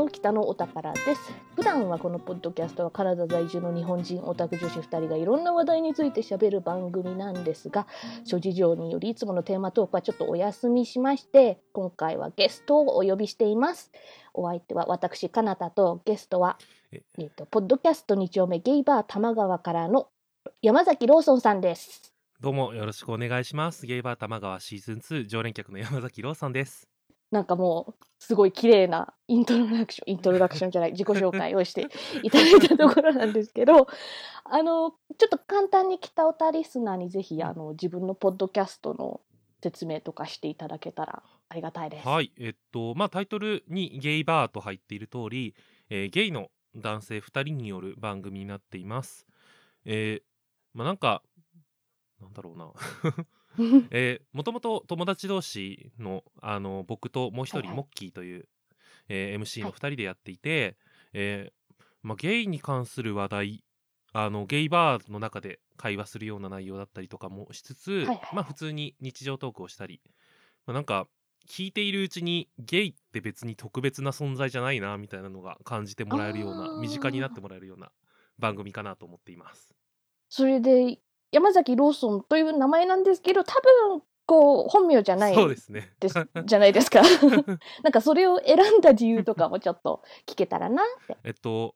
も北のお宝です普段はこのポッドキャストはカナダ在住の日本人オタク女子2人がいろんな話題について喋る番組なんですが諸事情によりいつものテーマトークはちょっとお休みしまして今回はゲストをお呼びしていますお相手は私かなたとゲストはええっとポッドキャスト2丁目ゲイバー玉川からの山崎ローソンさんですどうもよろしくお願いします。ゲイバー玉川シーズン2常連客の山崎ローソンです。なんかもうすごい綺麗なイントロダクション イントロダクションじゃない自己紹介をしていただいたところなんですけど あのちょっと簡単に北オタリスナーにぜひあの自分のポッドキャストの説明とかしていただけたらありがたいです。はい、えっと、まあタイトルにゲイバーと入っている通り、えーゲイの男性2人による番組になっています。えーまあなんか、なんだろうな。えーもともと友達同士のあの僕ともう一はいはい。人モッキーという、えー MC のはい。2人でやっていて、えーまあ、ゲイに関する話題あのゲイバーの中で会話するような内容だったりとかもしつつ、はいはい。まあ普通に日常トークをしたり、まあ、なんか聞いているうちにゲイって別に特別な存在じゃないなみたいなのが感じてもらえるような身近になってもらえるような番組かなと思っています。それで山崎ローソンという名前なんですけど多分こう本名じゃないそうですね。ですじゃないですか。なんかそれを選んだ理由とかもちょっと聞けたらなって。えっと、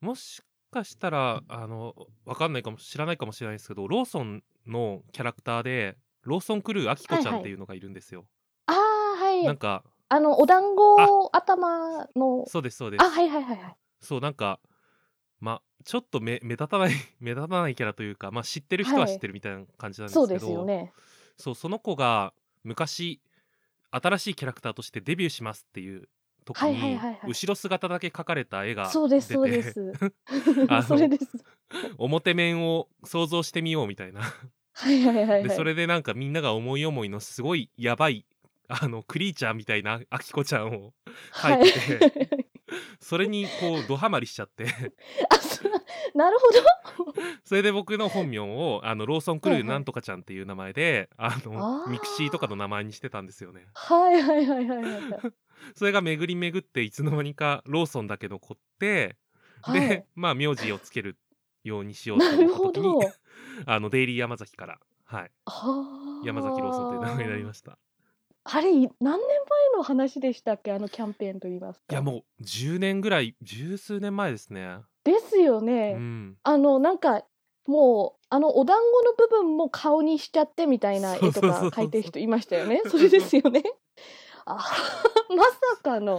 もしかしたら、あの、わかんないかも、知らないかもしれないですけど、ローソンのキャラクターで、ローソンクルーあきこちゃんっていうのがいるんですよ。ああはいなんか、あのお団子頭のそうです、そうです。あはいはいはいはい。そう、なんか、ま、ちょっと目目立たない、目立たないキャラというか、まあ、知ってる人ははい知ってるみたいな感じなんですそうけど、ですよね。そうその子が昔、新しいキャラクターとしてデビューしますっていう時はいはいにはいはい、後ろ姿だけ描かれた絵がそうですそうです。あのそれです。表面を想像してみようみたいな。はいはいはいはい。でそれでなんかみんなが思い思いのすごいやばいあのクリーチャーみたいなあきこちゃんをはい描いてて、それにこうドハマりしちゃって。あそうなるほど。それで僕の本名をあのローソンクルはいはい。ーなんとかちゃんっていう名前で、あのあー。ミクシーとかの名前にしてたんですよね。はいはいはいはいはいはい。それが巡り巡っていつの間にかローソンだけ残って、はい。でまあ名字をつけるようにしようと思った時。にあのデイリー山崎からはい。はあ。山崎ローソンという名前になりましたあれい何年前の話でしたっけ？あのキャンペーンと言いますか。いやもう10年ぐらい十数年前ですねですよね。うんあのなんかもうあのお団子の部分も顔にしちゃってみたいな絵とか描いてる人いましたよね。それですよね。あ まさかの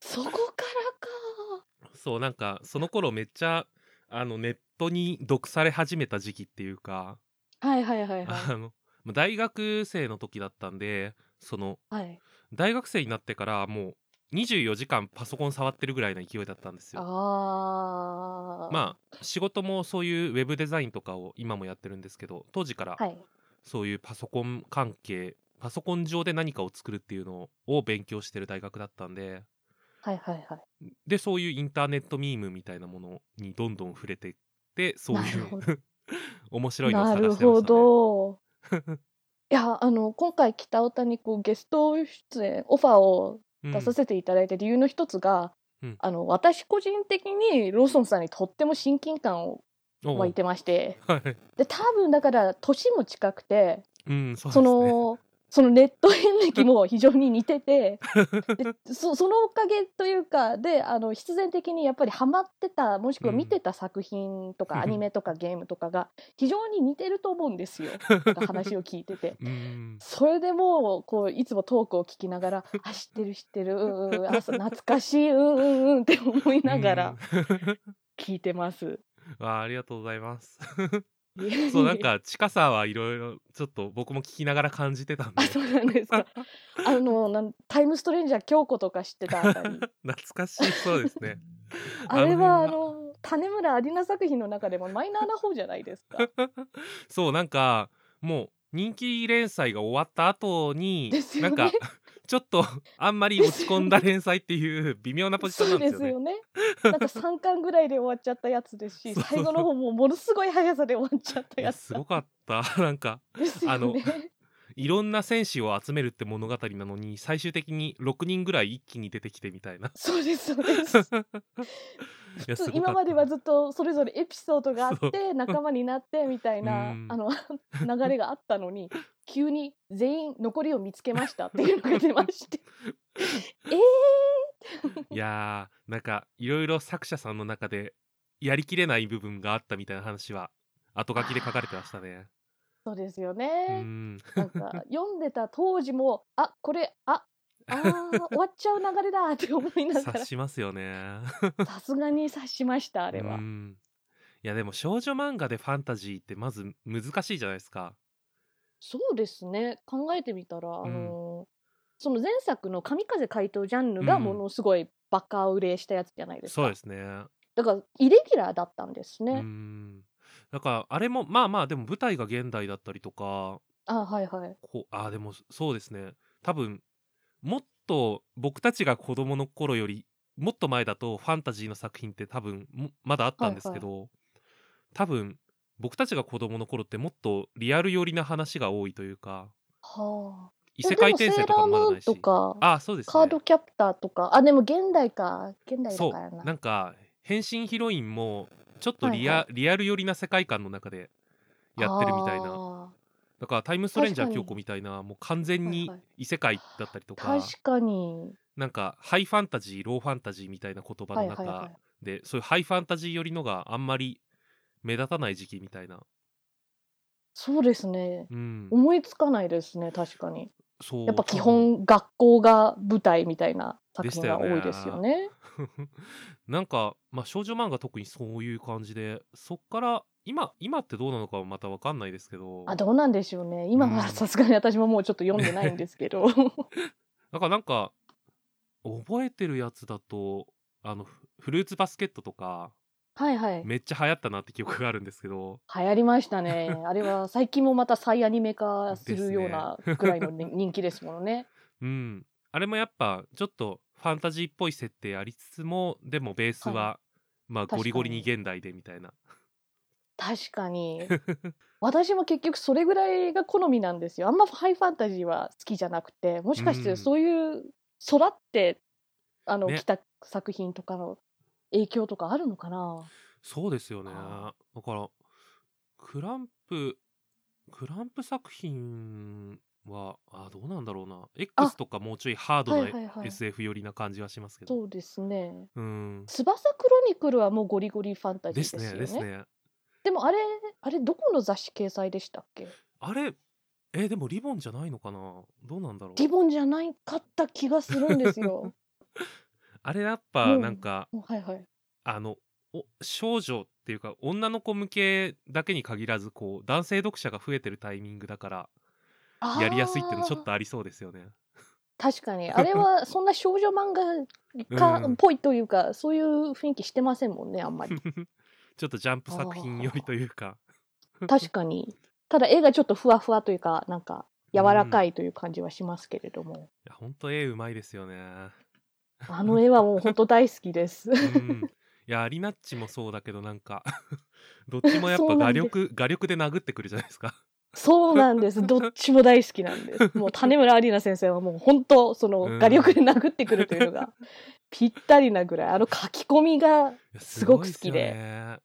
そこからか。そうなんかその頃めっちゃあのネットに毒され始めた時期っていうか、はいはいはいあはい。あ大学生の時だったんでそのはい、大学生になってからもう24時間パソコン触ってるぐらいの勢いだったんですよああ。まあ仕事もそういうウェブデザインとかを今もやってるんですけど当時からはい。そういうパソコン関係パソコン上で何かを作るっていうのを勉強してる大学だったんではいはいはい。でそういうインターネットミームみたいなものにどんどん触れてってそういう 面白いのをなる探してましたね。ほど。いやあの今回北尾田にこうゲスト出演オファーをうん。出させていただいた理由の一つが、うん。あの私個人的にローソンさんにとっても親近感を湧いてまして。はい。で多分だから年も近くてうん、そうですそね。のそのネット遍歴も非常に似てて でそそのおかげというかであの必然的にやっぱりハマってたもしくは見てた作品とか、うんアニメとかゲームとかが非常に似てると思うんですよ 話を聞いてて。うん、それでもうこういつもトークを聞きながら「あ知ってる知ってるうんうんあそう懐かしいうんうんうん」って思いながら聞いてます。うん。あありがとうございます。そうなんか近さはいろいろちょっと僕も聞きながら感じてたんであそうなんですか。あのなんタイムストレンジャー京子とか知ってたあたり。懐かしいそうですね。あれはあの種村有奈作品の中でもマイナーな方じゃないですか。そうなんかもう人気連載が終わった後に、ねなんかちょっとあんまり落ち込んだ連載っていう 微妙なポジションそうんなですよね。よね。なんか3巻ぐらいで終わっちゃったやつですし最後の方もものすごい速さで終わっちゃったいややつだすごかった。なんかですよあのね。いろんな戦士を集めるって物語なのに最終的に6人ぐらい一気に出てきてみたいな。そうですそうです。今まではずっとそれぞれエピソードがあって仲間になってみたいなうん。あの流れがあったのに急に全員残りを見つけましたっていうのが出まして。えいやーなんかいろいろ作者さんの中でやりきれない部分があったみたいな話は後書きで書かれてましたね。そうですようね。ん。なんか 読んでた当時もあこれああー終わっちゃう流れだって思いなが察しますよね。らさすがに察しましたあれは。うん。いやでも少女漫画でファンタジーってまず難しいじゃないですかそうですね。考えてみたら、ん。あのその前作の「神風怪盗ジャンヌ」がうん。ものすごいバカ売れしたやつじゃないですか。そうですね。だからイレギュラーだったんですうね。ん。だからあれもまあまあでも舞台が現代だったりとかあはいはい。こうあでもそうですね。多分もっと僕たちが子供の頃よりもっと前だとファンタジーの作品って多分もまだあったんですけど、多分僕たちが子供の頃ってもっとリアル寄りな話が多いというかはあ。異世界転生とかもまだないしかあそうですねカードキャプターとかあでも現代か現代だからな。なんか変身ヒロインもちょっとリア,、はいはリアル寄りな世界観の中でやってるみたいなな。だからタイムストレンジャー京子みたいなもう完全にはいはい異世界だったりとか、確かに。なんかハイファンタジーローファンタジーみたいな言葉のはいはいは中い。でそういうハイファンタジー寄りのがあんまり目立たない時期みたいな、そうですね。うん、思いつかないですね、確かに。そうやっぱ基本学校が舞台みたいな作品が多いですよね。なんか、まあ、少女漫画特にそういう感じでそっから今今ってどうなのかはまた分かんないですけどあ、どうなんでしょうね。今うんはさすがに私ももうちょっと読んでないんですけど。だからなんか覚えてるやつだとあのフフルーツバスケットとかはいはい。めっちゃ流行ったなって記憶があるんですけど流行りましたね。あれは最近もまた再アニメ化するようなぐらいのね人気ですものね。うんあれもやっぱちょっとファンタジーっぽい設定ありつつもでもベースは、はまあ確かにゴリゴリに現代でみたいな確かに。私も結局それぐらいが好みなんですよ。あんまハイファンタジーは好きじゃなくて、もしかしてうんそういう空って、あの、ね来た作品とかの影響とかあるのかな？そうですよね。はだからクランプクランプ作品はあどうなんだろうな。X とかもうちょいハードはいはいはない SF 寄りな感じはしますけど、そうですね。うん。翼クロニクルはもうゴリゴリファンタジですーですよね。ねですね。でもあれ、あれどこの雑誌掲載でしたっけ？あれえでもリボンじゃないのかな？どうなんだろう。リボンじゃないかった気がするんですよ。あれやっぱうんなんか、はいはい。あのお少女っていうか女の子向けだけに限らずこう男性読者が増えてるタイミングだからやりやすいっていうのちょっとありそうですよね。確かに。あれはそんな少女漫画か うんっぽいというか、そういう雰囲気してませんもんね、あんまり。ちょっとジャンプ作品寄りというか。確かに。ただ絵がちょっとふわふわというか、なんか柔らかいという感じはしますけれども。いや本当絵うまいですよね。あの絵はもう本当大好きです。うん、いやアリナッチもそうだけどなんか どっちもやっぱ画力画力で殴ってくるじゃないですか。そうなんです。どっちも大好きなんです。もう種村アリーナ先生はもう本当、そのうん画力で殴ってくるというのがぴったりなぐらい、あの書き込みが、すごく好きで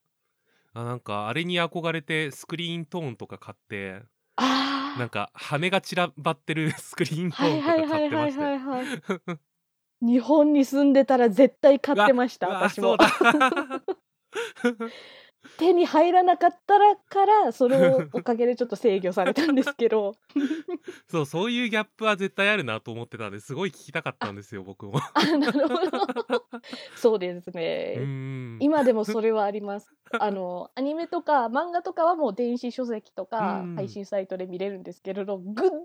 あなんかあれに憧れてスクリーントーンとか買ってあなんか羽が散らばってるスクリーントはいはいーンとか買ってましたよ。はいはい。日本に住んでたら絶対買ってました、私も 手に入らなかったらから、それをおかげでちょっと制御されたんですけど。そうそういうギャップは絶対あるなと思ってたんですごい聞きたかったんですよ僕も。あ、なるほど。そうですうね。ん今でもそれはあります。あの、アニメとか漫画とかはもう電子書籍とかうん配信サイトで見れるんですけれど、グッズとなっ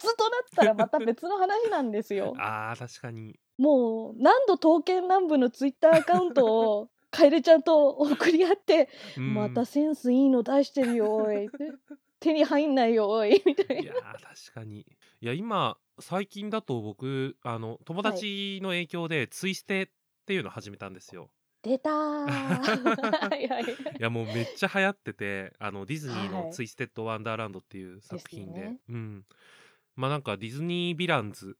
たらまた別の話なんですよ。あー確かに。もう何度刀剣乱舞のツイッターアカウントを楓ちゃんと送り合って、うん。またセンスいいの出してるよ、おい。手に入んないよ、おい。みたいな。いやー確かに。いや今最近だと僕あの友達の影響でツイステっていうの始めたんですよ。出た いやもうめっちゃ流行っててあのディズニーはいの「ツイステッド・ワンダーランド」っていう作品で。ね。うん。まあなんかディズニーヴィランズ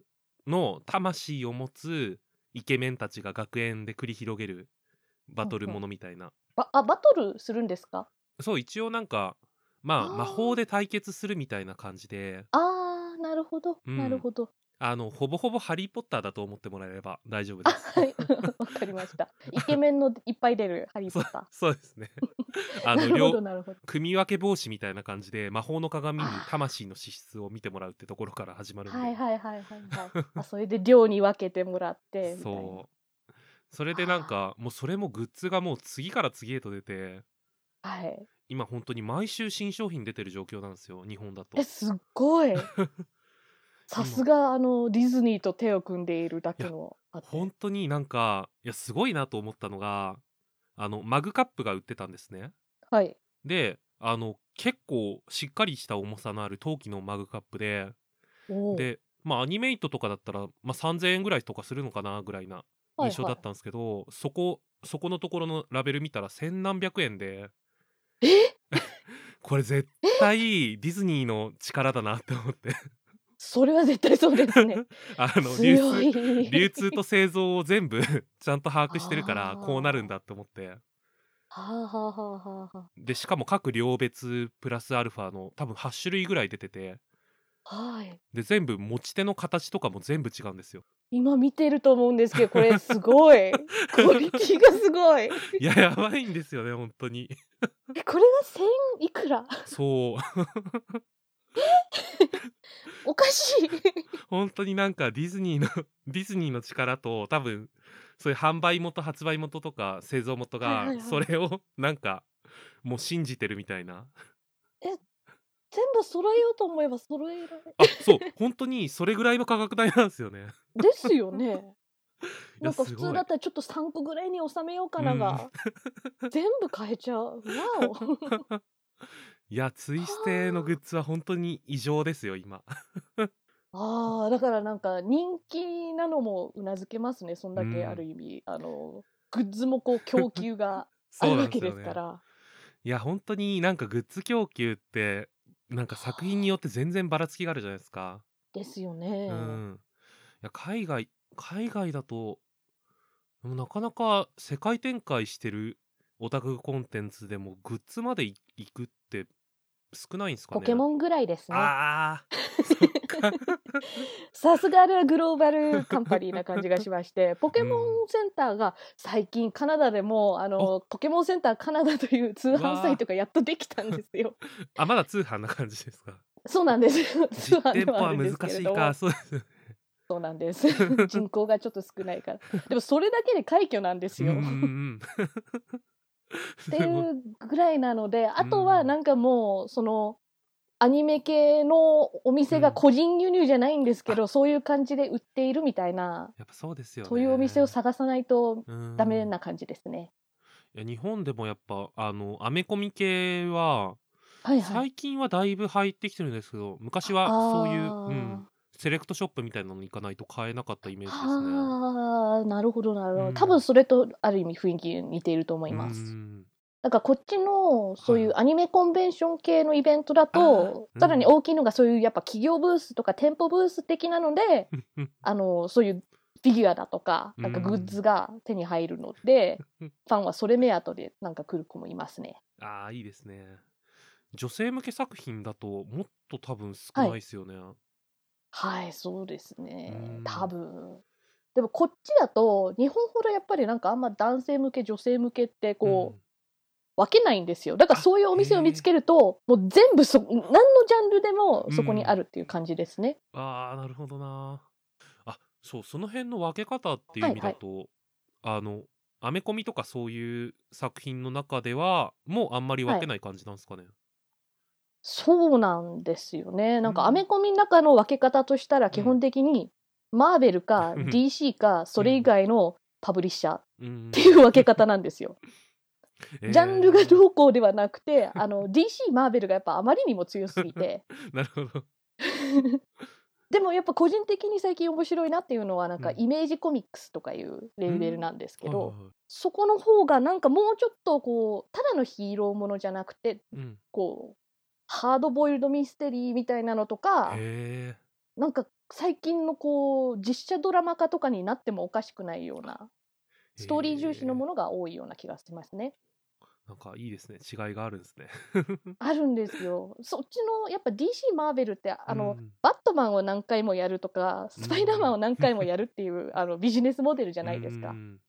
の魂を持つイケメンたちが学園で繰り広げるバトルものみたいな、ばあバトルするんですか？そう一応なんかまああー。魔法で対決するみたいな感じで。あーなるほど、うん。なるほど。あのほぼほぼハリー・ポッターだと思ってもらえれば大丈夫であすはい。わかりました。イケメンのいっぱい出るハリー・ポッタそうですね。あの両組み分け帽子みたいな感じで魔法の鏡にあー。魂の資質を見てもらうってところから始まるんで、はいはいはいはいはい。あそれで量に分けてもらってみたいな。そうそれでなんかもうそれもグッズがもう次から次へと出て。はい。今本当に毎週新商品出てる状況なんですよ日本だと。えすっごい。さすがあのディズニーと手を組んでいるだけの本当になんかいやすごいなと思ったのがあのマグカップが売ってたんですね。はい。であの結構しっかりした重さのある陶器のマグカップで。でまあアニメイトとかだったら、まあ、3000円ぐらいとかするのかなぐらいな印象だったんですけど、そこそこのところのラベル見たら千何百円で。え？これ絶対ディズニーの力だなって思って。それは絶対そうですね。あの流強通い。流通と製造を全部 ちゃんと把握してるからこうなるんだって思って。はあはあはあはあはでしかも各両別プラスアルファの多分8種類ぐらい出てて。あはい。で全部持ち手の形とかも全部違うんですよ。今見てると思うんですけど これすごい。クオリティがすごい。いややばいんですよね本当に。えこれが千いくら？そう。おかしい。本当になんかディズニーの ディズニーの力と多分そういう販売元発売元とか製造元がそれをなんかもう信じてるみたいな全部揃えようと思えば揃えられあそう。本当にそれぐらいの価格帯なんですよね。ですよね。なんか普通だったらちょっと3個ぐらいに収めようかなが、全部変えちゃう。わ いやツイステのグッズは本当に異常ですよ今。おあーだからなんか人気なのもうなずけますねそんだけうん。ある意味、あのグッズもこう供給があるわけですから。いや本当になんかグッズ供給ってなんか作品によって全然ばらつきがあるじゃないですか。ですよね、うん。いや海外海外だとでもなかなか世界展開してるオタクコンテンツでもグッズまでい行くって少ないんですかね。ポケモンぐらいですね。あー。そっか。さすがあれはグローバルカンパニーな感じがしまして ポケモンセンターが最近カナダでもあのポケモンセンターカナダという通販サイトがやっとできたんですよ。あ。まだ通販な感じですか？そうなんです。よ。通実販ではあるんですけ難しいれどもかそうです。そうなんです。人口がちょっと少ないから。でもそれだけで快挙なんですよ。うんうんうんっていうぐらいなのであとはなんかもうそのアニメ系のお店が個人輸入じゃないんですけど、そういう感じで売っているみたいなやっぱそうですよね。そういうお店を探さないとうん。ダメな感じですね。いや日本でもやっぱあのアメコミ系ははいはい。最近はだいぶ入ってきてるんですけど昔はそういう、うん、セレクトショップみたいなのに行かないと買えなかったイメージですね。はあ、なるほどなるほど。うん多分それとある意味雰囲気似ていると思います。うんだからこっちのそういうはアニメコンベンション系のイベントだあと、ーさらに大きいのがそういうやっぱ企業ブースとか店舗ブース的なので、あのそういうフィギュアだとかなんかグッズが手に入るので、う んファンはそれ目当てでなんか来る子もいますね。ああいいですね。女性向け作品だともっと多分少ないですよね。はい、そうですねうん。多分。でもこっちだと日本ほどやっぱりなんかあんま男性向け女性向けってこう、分けないんですよだからそういうお店を見つけるともう全部そ何のジャンルでもそこにあるっていう感じですね。うんああなるほどな。あそうその辺の分け方っていう意味だと、あのアメコミとかそういう作品の中ではもうあんまり分けない感じなんですかね。そうなんですよね。なんかうんアメコミの中の分け方としたら基本的にマーベルかうん DC かそれ以外のパブリッシャーっうんていう分け方なんですよ。えージャンルがどうこうではなくて、あの DC マーベルがやっぱあまりにも強すぎて。なるほど。でもやっぱ個人的に最近面白いなっていうのはなんかうんイメージコミックスとかいうレーベルなんですけど、そこの方がなんかもうちょっとこうただのヒーローものじゃなくてうん、こうハードボイルドミステリーみたいなのとか。なんか最近のこう実写ドラマ化とかになってもおかしくないようなストーリー重視のものが多いような気がしますね。なんかいいですね。違いがあるんですね。あるんですよ。そっちのやっぱ DC マーベルってあの、うんバットマンを何回もやるとかスパイダーマンを何回もやるっていう、あのビジネスモデルじゃないですか。うん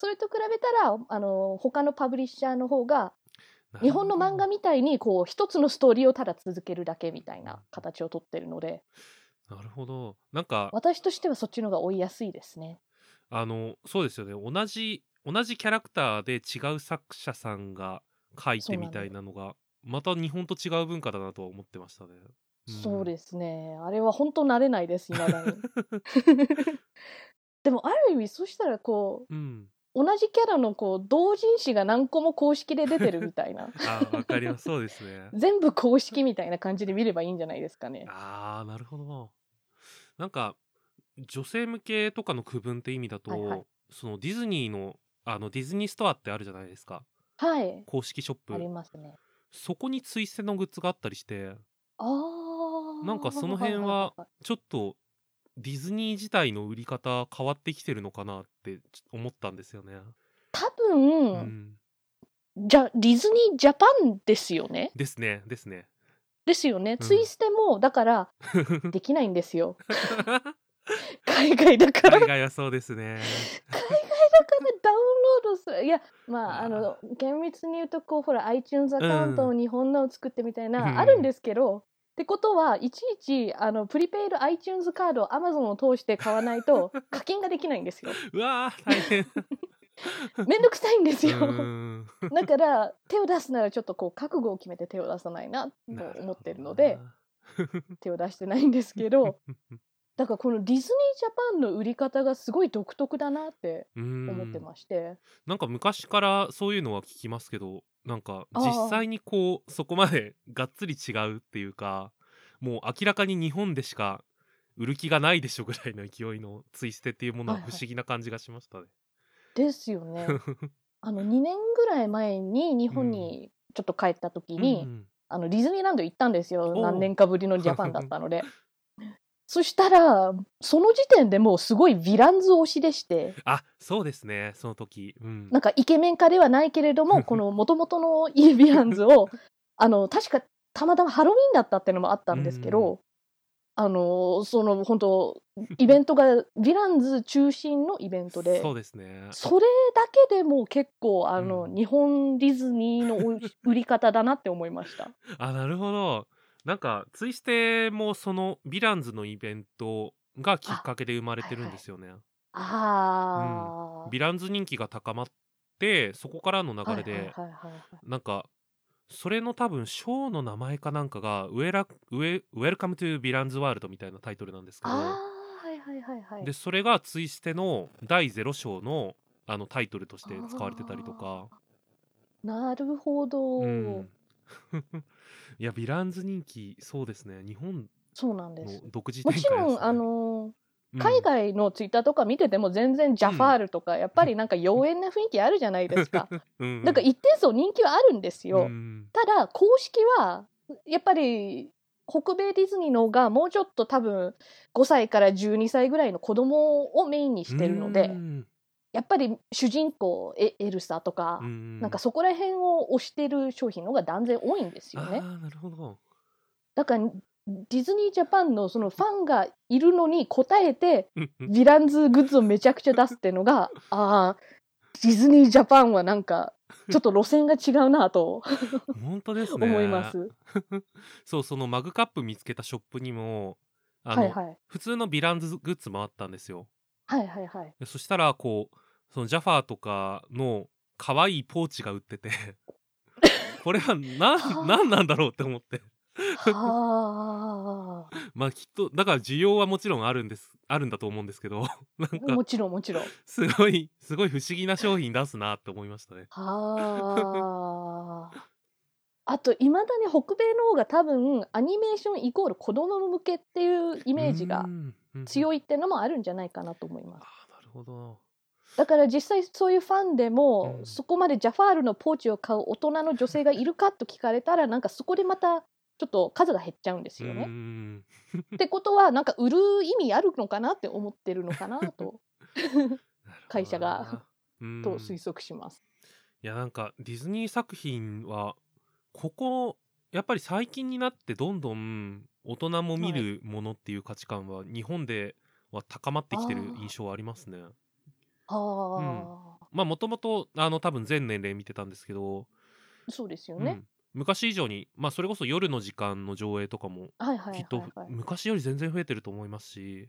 それと比べたらあの他のパブリッシャーの方が日本の漫画みたいにこう一つのストーリーをただ続けるだけみたいな形をとってるのでなるほど。なんか、私としてはそっちの方が追いやすいですね。あの、そうですよね。同じ、同じキャラクターで違う作者さんが書いてみたいなのが、また日本と違う文化だなとは思ってましたね。そうですね。あれは本当慣れないです、未だに。でも、ある意味、そしたら、こす。うん。う、同じキャラの、こう、同人誌が何個も公式で出てるみたいな。あ、わかります。そうですね。全部公式みたいな感じで見ればいいんじゃないですかね。ああ、なるほど。なんか、女性向けとかの区分って意味だと、はいはいそのディズニーの、あの、ディズニーストアってあるじゃないですか。はい。公式ショップあ。りますね。そこにツイステのグッズがあったりして、ああ。なんかその辺はちょっとディズニー自体の売り方変わってきてるのかなって思ったんですよね。多う分、ん。じゃ、ディズニージャパンですよね？ですね、ですね。ですよね。うんツイステも、だから、できないんですよ。海外だから。海外はそうですね。海外だからダウンロードする。いや、まあ、あの、厳密に言うと、こう、ほら、iTunes アカウントを日本のを作ってみたいな、うんあるんですけど、ってことは、いちいち、あの、プリペイド iTunes カードを Amazon を通して買わないと、課金ができないんですよ。うわー、大変。めんどくさいんですよ。だから、手を出すならちょっとこう、覚悟を決めて手を出さないな、と思ってるので、手を出してないんですけど、だからこのディズニージャパンの売り方がすごい独特だなって思思ってまして。なんか昔からそういうのは聞きますけどなんか実際にこうそこまでがっつり違うっていうかもう明らかに日本でしか売る気がないでしょぐらいの勢いのツイステっていうものははいはい。不思議な感じがしましたね。ですよね。あの2年ぐらい前に日本にちょっと帰った時に、うんあのディズニーランド行ったんですよ。何年かぶりのジャパンだったので そしたらその時点でもうすごいヴィランズ推しでしてあそうですねその時。うんなんかイケメン化ではないけれども この元々のいいヴィランズを あの確かたまたまハロウィンだったっていうのもあったんですけど、あのその本当イベントがヴィランズ中心のイベントでそうですね。それだけでも結構あの、うん日本ディズニーのお売り方だなって思いました。あなるほど。なんかツイステもそのヴィランズのイベントがきっかけで生まれてるんですよね。ああ、ヴィランズ人気が高まってそこからの流れで、なんかそれの多分ショーの名前かなんかが「ウェラウェウェルカムトゥヴィランズワールド」みたいなタイトルなんですけど。ああはいはいはいはい。でそれがツイステの第0章のあのタイトルとして使われてたりとか、なるほど、うん、いやヴィランズ人気そうですね。日本そうなんです。の独自も展開です、ね、ちろん、あのうん。海外のツイッターとか見てても全然ジャファールとか、やっぱりなんか妖艶な雰囲気あるじゃないですか。うん。なんか一定数人気はあるんですよ。うん。ただ公式はやっぱり北米ディズニーの方がもうちょっと多分5歳から12歳ぐらいの子供をメインにしてるので、うんやっぱり主人公エエルサとか、うんなんかそこら辺を推してる商品の方が断然多いんですよね。ああなるほど。だからディズニージャパンのそのファンがいるのに応えてヴィランズグッズをめちゃくちゃ出すっていうのがああディズニージャパンはなんかちょっと路線が違うなと。本当ですね。思います。そうそのマグカップ見つけたショップにもあの、はいはい。普通のヴィランズグッズもあったんですよ。はいはいはい。でそしたらこうそのジャファーとかの可愛いポーチが売ってて。これは何なんなんだろうって思って。はあ。まあきっとだから需要はもちろんあるんですあるんだと思うんですけど。なんかもちろんもちろん。すごいすごい不思議な商品出すなって思いましたね。はあ。あといまだに北米の方が多分アニメーションイコール子供向けっていうイメージが強いいってのもあるんじゃないかなと思います。あーなるほどだから実際そういうファンでも、うんそこまでジャファールのポーチを買う大人の女性がいるかと聞かれたらなんかそこでまたちょっと数が減っちゃうんですようね。んってことはなんか売る意味あるのかなって思ってるのかなと 会社がと推測します。いやなんかディズニー作品はここやっぱり最近になってどんどん大人も見るものっていう価値観は日本では高まってきてる印象はありますね。ああ、まあもともとあの多分全年齢見てたんですけど、そうですよね。うん、昔以上にまあそれこそ夜の時間の上映とかもはいはいはいきっとはい。昔より全然増えてると思いますし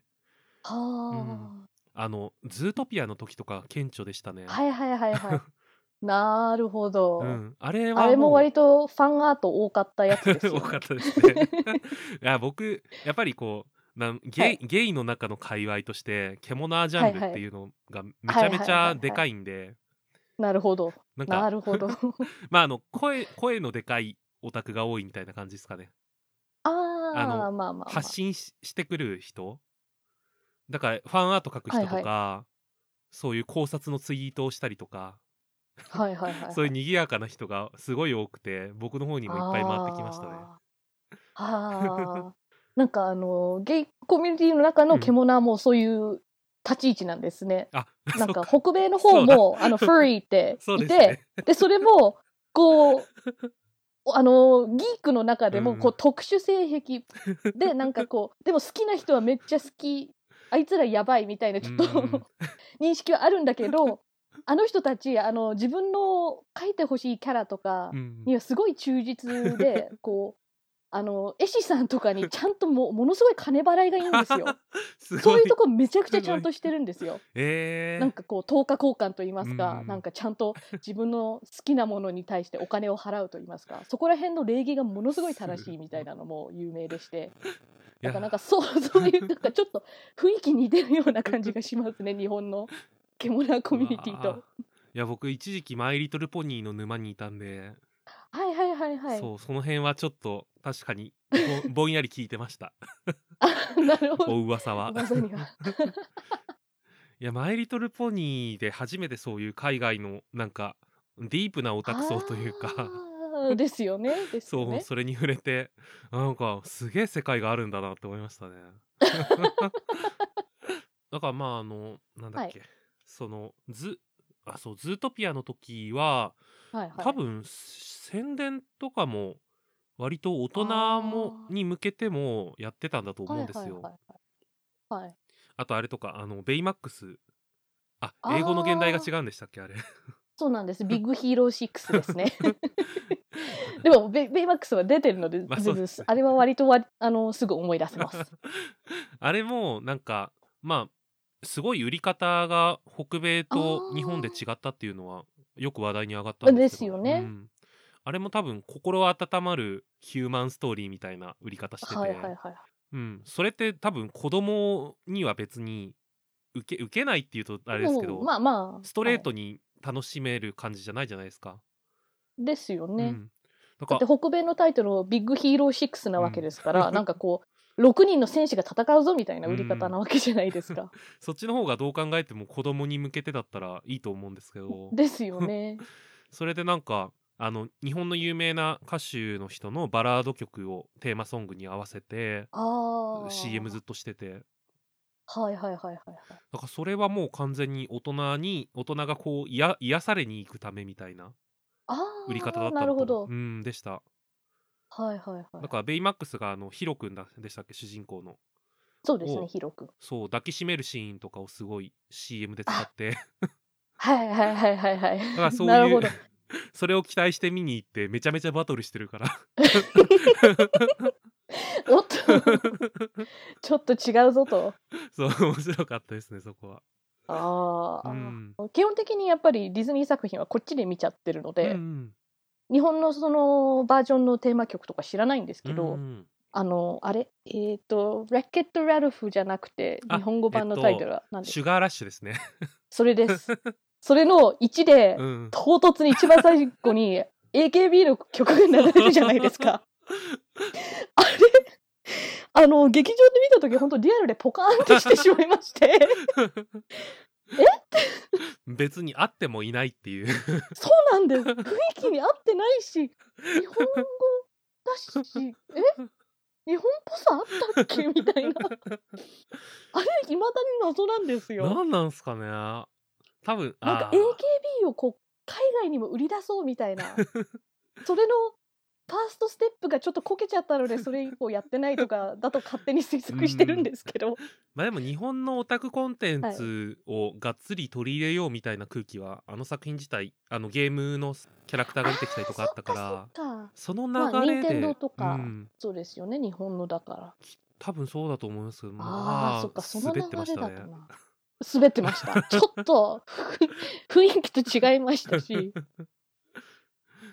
はあのズートピアの時とか顕著でしたね。あ、はいはいはいはい。なるほど。うん、あれはあれもう割とファンアート多かったやつです。多かったですね。いや僕やっぱりこうなんゲイ,、はいゲイの中の界隈として獣ジャンルっていうのがめちゃめちはいはいはいはいゃでかいんでなるほど。なんかなるほど。まああの声声のでかいオタクが多いみたいな感じですかね。ああまあまあまあ。発信ししてくる人だからファンアート書く人とか、はいそういう考察のツイートをしたりとか、はいはいはいはい。そういう賑やかな人がすごい多くて僕の方にもいっぱい回ってきましたね。あ。なんかあの、ゲイコミュニティの中の獣はもうそういう立ち位置なんですね。あなんか北米の方も、あの、フーリーって いて、ね。で、それも、こう、あの、ギークの中でも、うん。こう、特殊性癖で、なんかこう、でも好きな人はめっちゃ好き、あいつらやばいみたいな、ちょっと、うん。認識はあるんだけど、あの人たち、あの、自分の描いてほしいキャラとかうん。にはすごい忠実で、こう、あの、絵師さんとかに ちゃんとも、ものすごい金払いがいいんですよ。すそういうとこめちゃくちゃちゃんとしてるんですよ。えー、なんかこう等価交換と言いますか、うんなんかちゃんと自分の好きなものに対してお金を払うと言いますかそこら辺の礼儀がものすごい正しいみたいなのも有名でしていやだからなんかそうそういうなんかちょっと雰囲気似てるような感じがしますね日本の獣コミュニティと。いや僕一時期マイリトルポニーの沼にいたんで、はいはいはいはい。そうその辺はちょっと確かにぼ ぼんやり聞いてましたなるほど。お噂は。いやマイリトルポニーで初めてそういう海外のなんかディープなオタク層というかですよね。ですそう。それに触れてなんかすげえ世界があるんだなって思いましたね だからまああのなんだっけ、そのズあそうズートピアの時ははいはい。多分宣伝とかも割と大人もに向けてもやってたんだと思うんですよ。はい。あとあれとかあのベイマックスあ英語の原題が違うんでしたっけあれそうなんです。ビッグヒーロー6ですね。でもベ、ベイマックスは出てるので、まあねあれは割とわあのすぐ思い出せます。あれもなんかまあすごい売り方が北米と日本で違ったっていうのはよく話題に上がったんですよねうんあれも多分心温まるヒューマンストーリーみたいな売り方してて、はいはいはい。うん、それって多分子供には別に受け受けないっていうとあれですけど、うんまあまあ。ストレーはトに楽しめる感じじゃないじゃないですか。いですよね。うん、だって北米のタイトルをビッグヒーロー6なわけですから、なんかこう、6人の戦士が戦うぞみたいな売り方なわけじゃないですか。そっちの方がどう考えても子供に向けてだったらいいと思うんですけどですよね。それでなんかあの日本の有名な歌手の人のバラード曲をテーマソングに合わせてああ。CM ずっとしててはいはいはいはいはい。だからそれはもう完全に大人に大人がこう癒癒されに行くためみたいなああ。売り方だったなるほどう。んでしたはいはいはいだ。からベイマックスがあのヒロ君だでしたっけ？主人公のをそうですね、ヒロ君。そう抱きしめるシーンとかをすごい CM で使ってはいはいはいはいはい。だからそう なるほどいう。それを期待して見に行ってめちゃめちゃバトルしてるから。おっと、ちょっと違うぞと。そう面白かったですねそこは。ああ、うん。基本的にやっぱりディズニー作品はこっちで見ちゃってるので、うん日本のそのバージョンのテーマ曲とか知らないんですけど、うんあの、あれ？えっ、と、ラケット・ラルフじゃなくて、あ日本語版のタイトルは何ですか、シュガーラッシュですね。それです。それの1で、うん唐突に一番最後に AKB の曲が流れるじゃないですか。あれあの、劇場で見たとき本当リアルでポカーンってしてしまいまして。別に会ってもいないっていうそうなんです。雰囲気に合ってないし、日本語だし、え？日本っぽさあったっけ？みたいな。あれ、未だに謎なんですよ。何なんすかね多分なんか AKB をこう海外にも売り出そうみたいな。それのファーストステップがちょっとこけちゃったので それ以降やってないとかだと勝手に推測してるんですけど。まあでも日本のオタクコンテンツをがっつり取り入れようみたいな空気は、あの作品自体あのゲームのキャラクターが出てきたりとかあったからそっかそっか。そのまあ流れで、任天堂とか。うん、そうですよね日本のだから。多分そうだと思いますけどあまあーそっかその流滑ってまれだとしたね。な滑ってました。ちょっと雰囲気と違いましたし。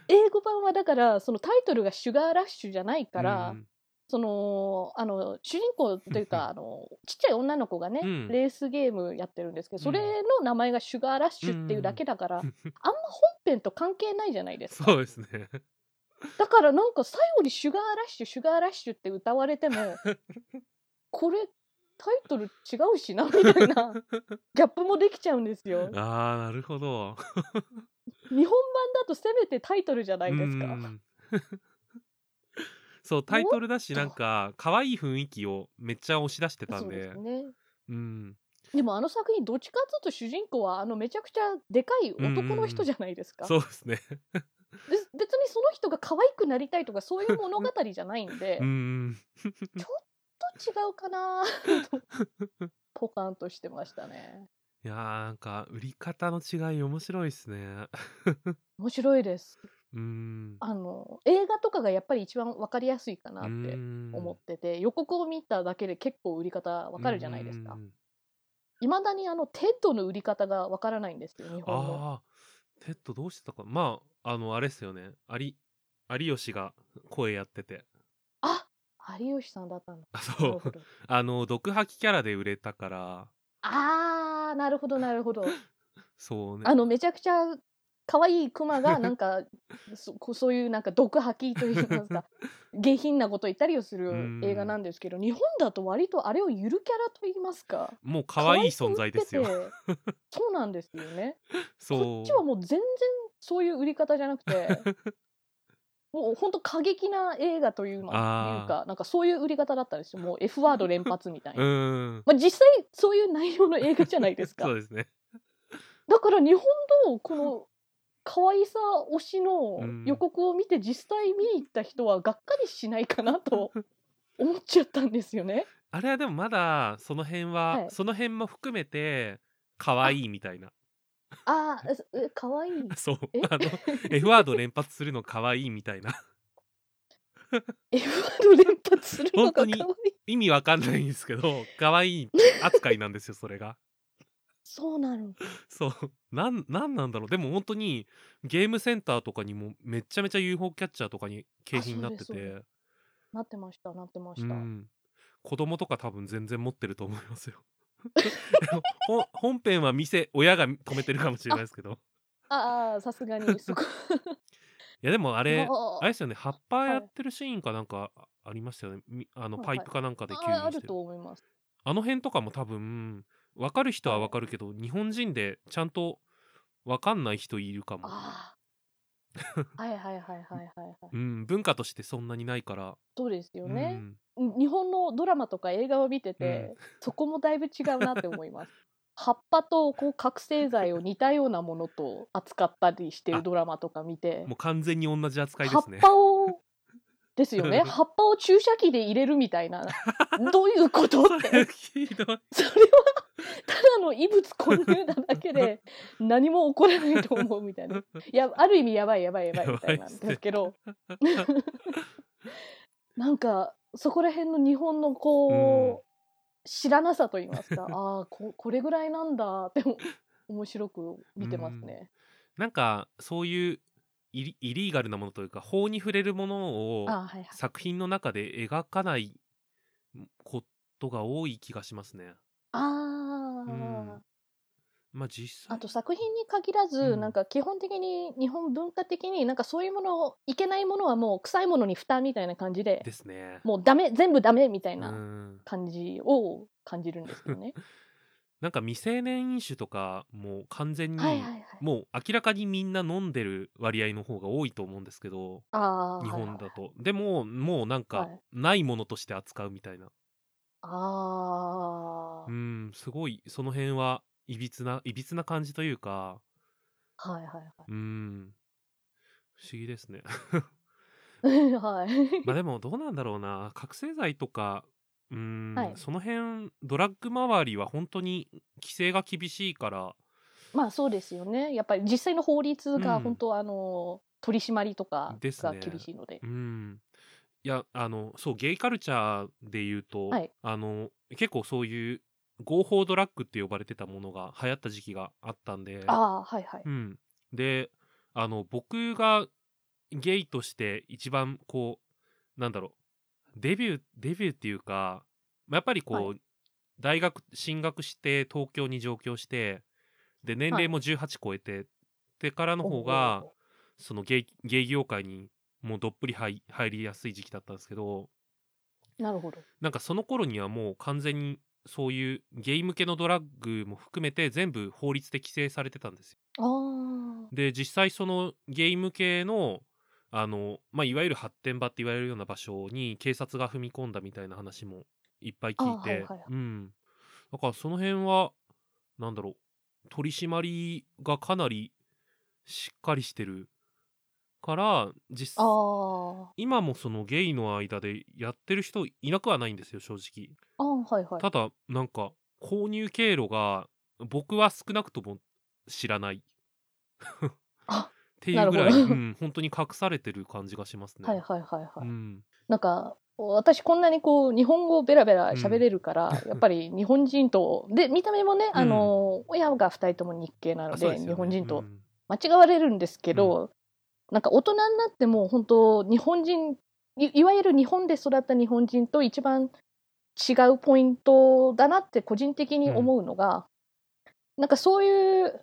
英語版はだからそのタイトルが「シュガーラッシュ」じゃないから、うん。そのあの主人公というか あのちっちゃい女の子がね、うん。レースゲームやってるんですけどそうん。れの名前がシュガーラッシュっていうだけだから、あんま本編と関係ないじゃないですか。そうですね。だからなんか最後にシュガーラッシュシュガーラッシュって歌われてもこれタイトル違うしなみたいな。ギャップもできちゃうんですよ。ああなるほど。日本版だとせめてタイトルじゃないですか。うん。そうタイトルだしなんか可愛い雰囲気をめっちゃ押し出してたそうんでですね。うん。でもあの作品どっちかっていうと主人公はあのめちゃくちゃでかい男の人じゃないですか、そうですね。で別にその人が可愛くなりたいとかそういう物語じゃないんで、うんちょっと違うかな。とポカンとしてましたね。いやーなんか売り方の違い面白いですね。面白いです。うん。あの映画とかがやっぱり一番分かりやすいかなうってん。思ってて予告を見ただけで結構売り方分かるじゃないですか。うんいまだにあのテッドの売り方が分からないんですよ日本の。ああテッドどうしてたか。まああのあれっすよね。有有吉が声やってて。あ有吉さんだったんだ。あなそう あの毒吐きキャラで売れたから。あーなるほどなるほど。そうね。あのめちゃくちゃ可愛いクマが なんかそこそういうなんか毒吐きといいますか下品なこと言ったりをするうん。映画なんですけど日本だと割とあれをゆるキャラと言いますかもう可愛い存在ですよ。そうなんですよね。そう。こっちはもう全然そういう売り方じゃなくてもう本当過激な映画といういうかなんかそういう売り方だったんですよもう F ワード連発みたいうな、ん。まあ、実際そういう内容の映画じゃないですか。そうですね。だから日本のこの 可愛さ推しのうん。予告を見て実際見に行った人はがっかりしないかなと 思っちゃったんですよね。あれはでもまだその辺は、はい。その辺も含めて可愛いみたいなああ、え可愛い。そうえ？あの F ワード連発するの可愛いみたいな。F ワード連発するのが可愛い。本意味わかんないんですけど可愛い扱いなんですよそれが。そうなの。そう。なんなんなんだろう。でも本当にゲームセンターとかにもめちゃめちゃ UFO キャッチャーとかに景品になってそうです。そうてなってました、なってまうした。ん。子供とか多分全然持ってると思いますよ 本編は店親が止めてるかもしれないですけど。ああ、さすがにそこ。いやでもあれああれですよね葉っぱやってるシーンかなんかありましたよね、みあのはいはい。パイプかなんかで吸あある引してると思います。あの辺とかも多分分かる人は分かるけど、日本人でちゃんと分かんない人いるかも、ああ。はいはいはいはいはいはい。うん、文化としてそんなにないから、そうですようね。ん、日本のドラマとか映画を見てて、そこもだいぶ違うなって思います。葉っぱとこう覚醒剤を似たようなものと扱ったりしてるドラマとか見て。もう完全に同じ扱い葉っですね。ぱをですよね。葉っぱを注射器で入れるみたいな。どういうこと？って。それはただの異物混入なだけで 何も起こらないと思うみたいな。いやある意味やばいやばいやばいみたいなんですけど。なんかそこら辺の日本のこう、知らなさと言いますか。ああここれぐらいなんだって面白く見てますね。なんかそういうイリイリーガルなものというか法に触れるものを作品の中で描かないことが多い気がしますね。あー、うんまあ実際あと作品に限らず、うんなんか基本的に日本文化的になんかそういうものをいけないものはもう臭いものに蓋みたいな感じでですね。もうダメ全部ダメみたいなうん感じを感じるんですけどね。なんか未成年飲酒とかもう完全に、はいはいはい。もう明らかにみんな飲んでる割合の方が多いと思うんですけどああ、日はいはい本だと、でももうなんかはい。ないものとして扱うみたいな。ああ、うんすごいその辺はいびつないびつな感じというかはいはいはい。うん。不思議ですね。はい。まあでもどうなんだろうな。覚醒剤とかうーん、はい。その辺ドラッグ周りは本当に規制が厳しいから。まあそうですよね。やっぱり実際の法律がうん。本当、あの取り締まりとかが厳しいので。うん。いやあのそうゲイカルチャーで言うと、はい。あの結構そういう合法ドラッグって呼ばれてたものが流行った時期があったんで。ああ、はいはい。うん、であの僕がゲイとして一番こうなんだろうデビューデビューっていうかまあやっぱりこう、は大学進学して東京に上京してで年齢も18超えて、ってからの方がそのゲイゲイ業界にもうどっぷり入入りやすい時期だったんですけどなるほど。なんかその頃にはもう完全にそういうゲイ向けのドラッグも含めて全部法律で規制されてたんですよ。あで実際そのゲイ向けのあの、まあ、いわゆる発展場って言われるような場所に警察が踏み込んだみたいな話もいっぱい聞いて、あはいはいはい。うん。だからその辺はなんだろう取り締まりがかなりしっかりしてるから実今もそのゲイの間でやってる人いなくはないんですよ正直。ああ、はいはい。ただなんか購入経路が僕は少なくとも知らない。あっていうぐらい、なるほど。うん、本当に隠されてる感じがしますね。はいはいはいはい。うん、なんか、私こんなにこう、日本語をベラベラ喋れるから、やっぱり日本人と、で、見た目もね、あの、親が二人とも日系なので、ね。日本人とうん。間違われるんですけど、なんか大人になっても本当日本人いいわゆる日本で育った日本人と一番違うポイントだなって個人的に思うのが、なんかそういう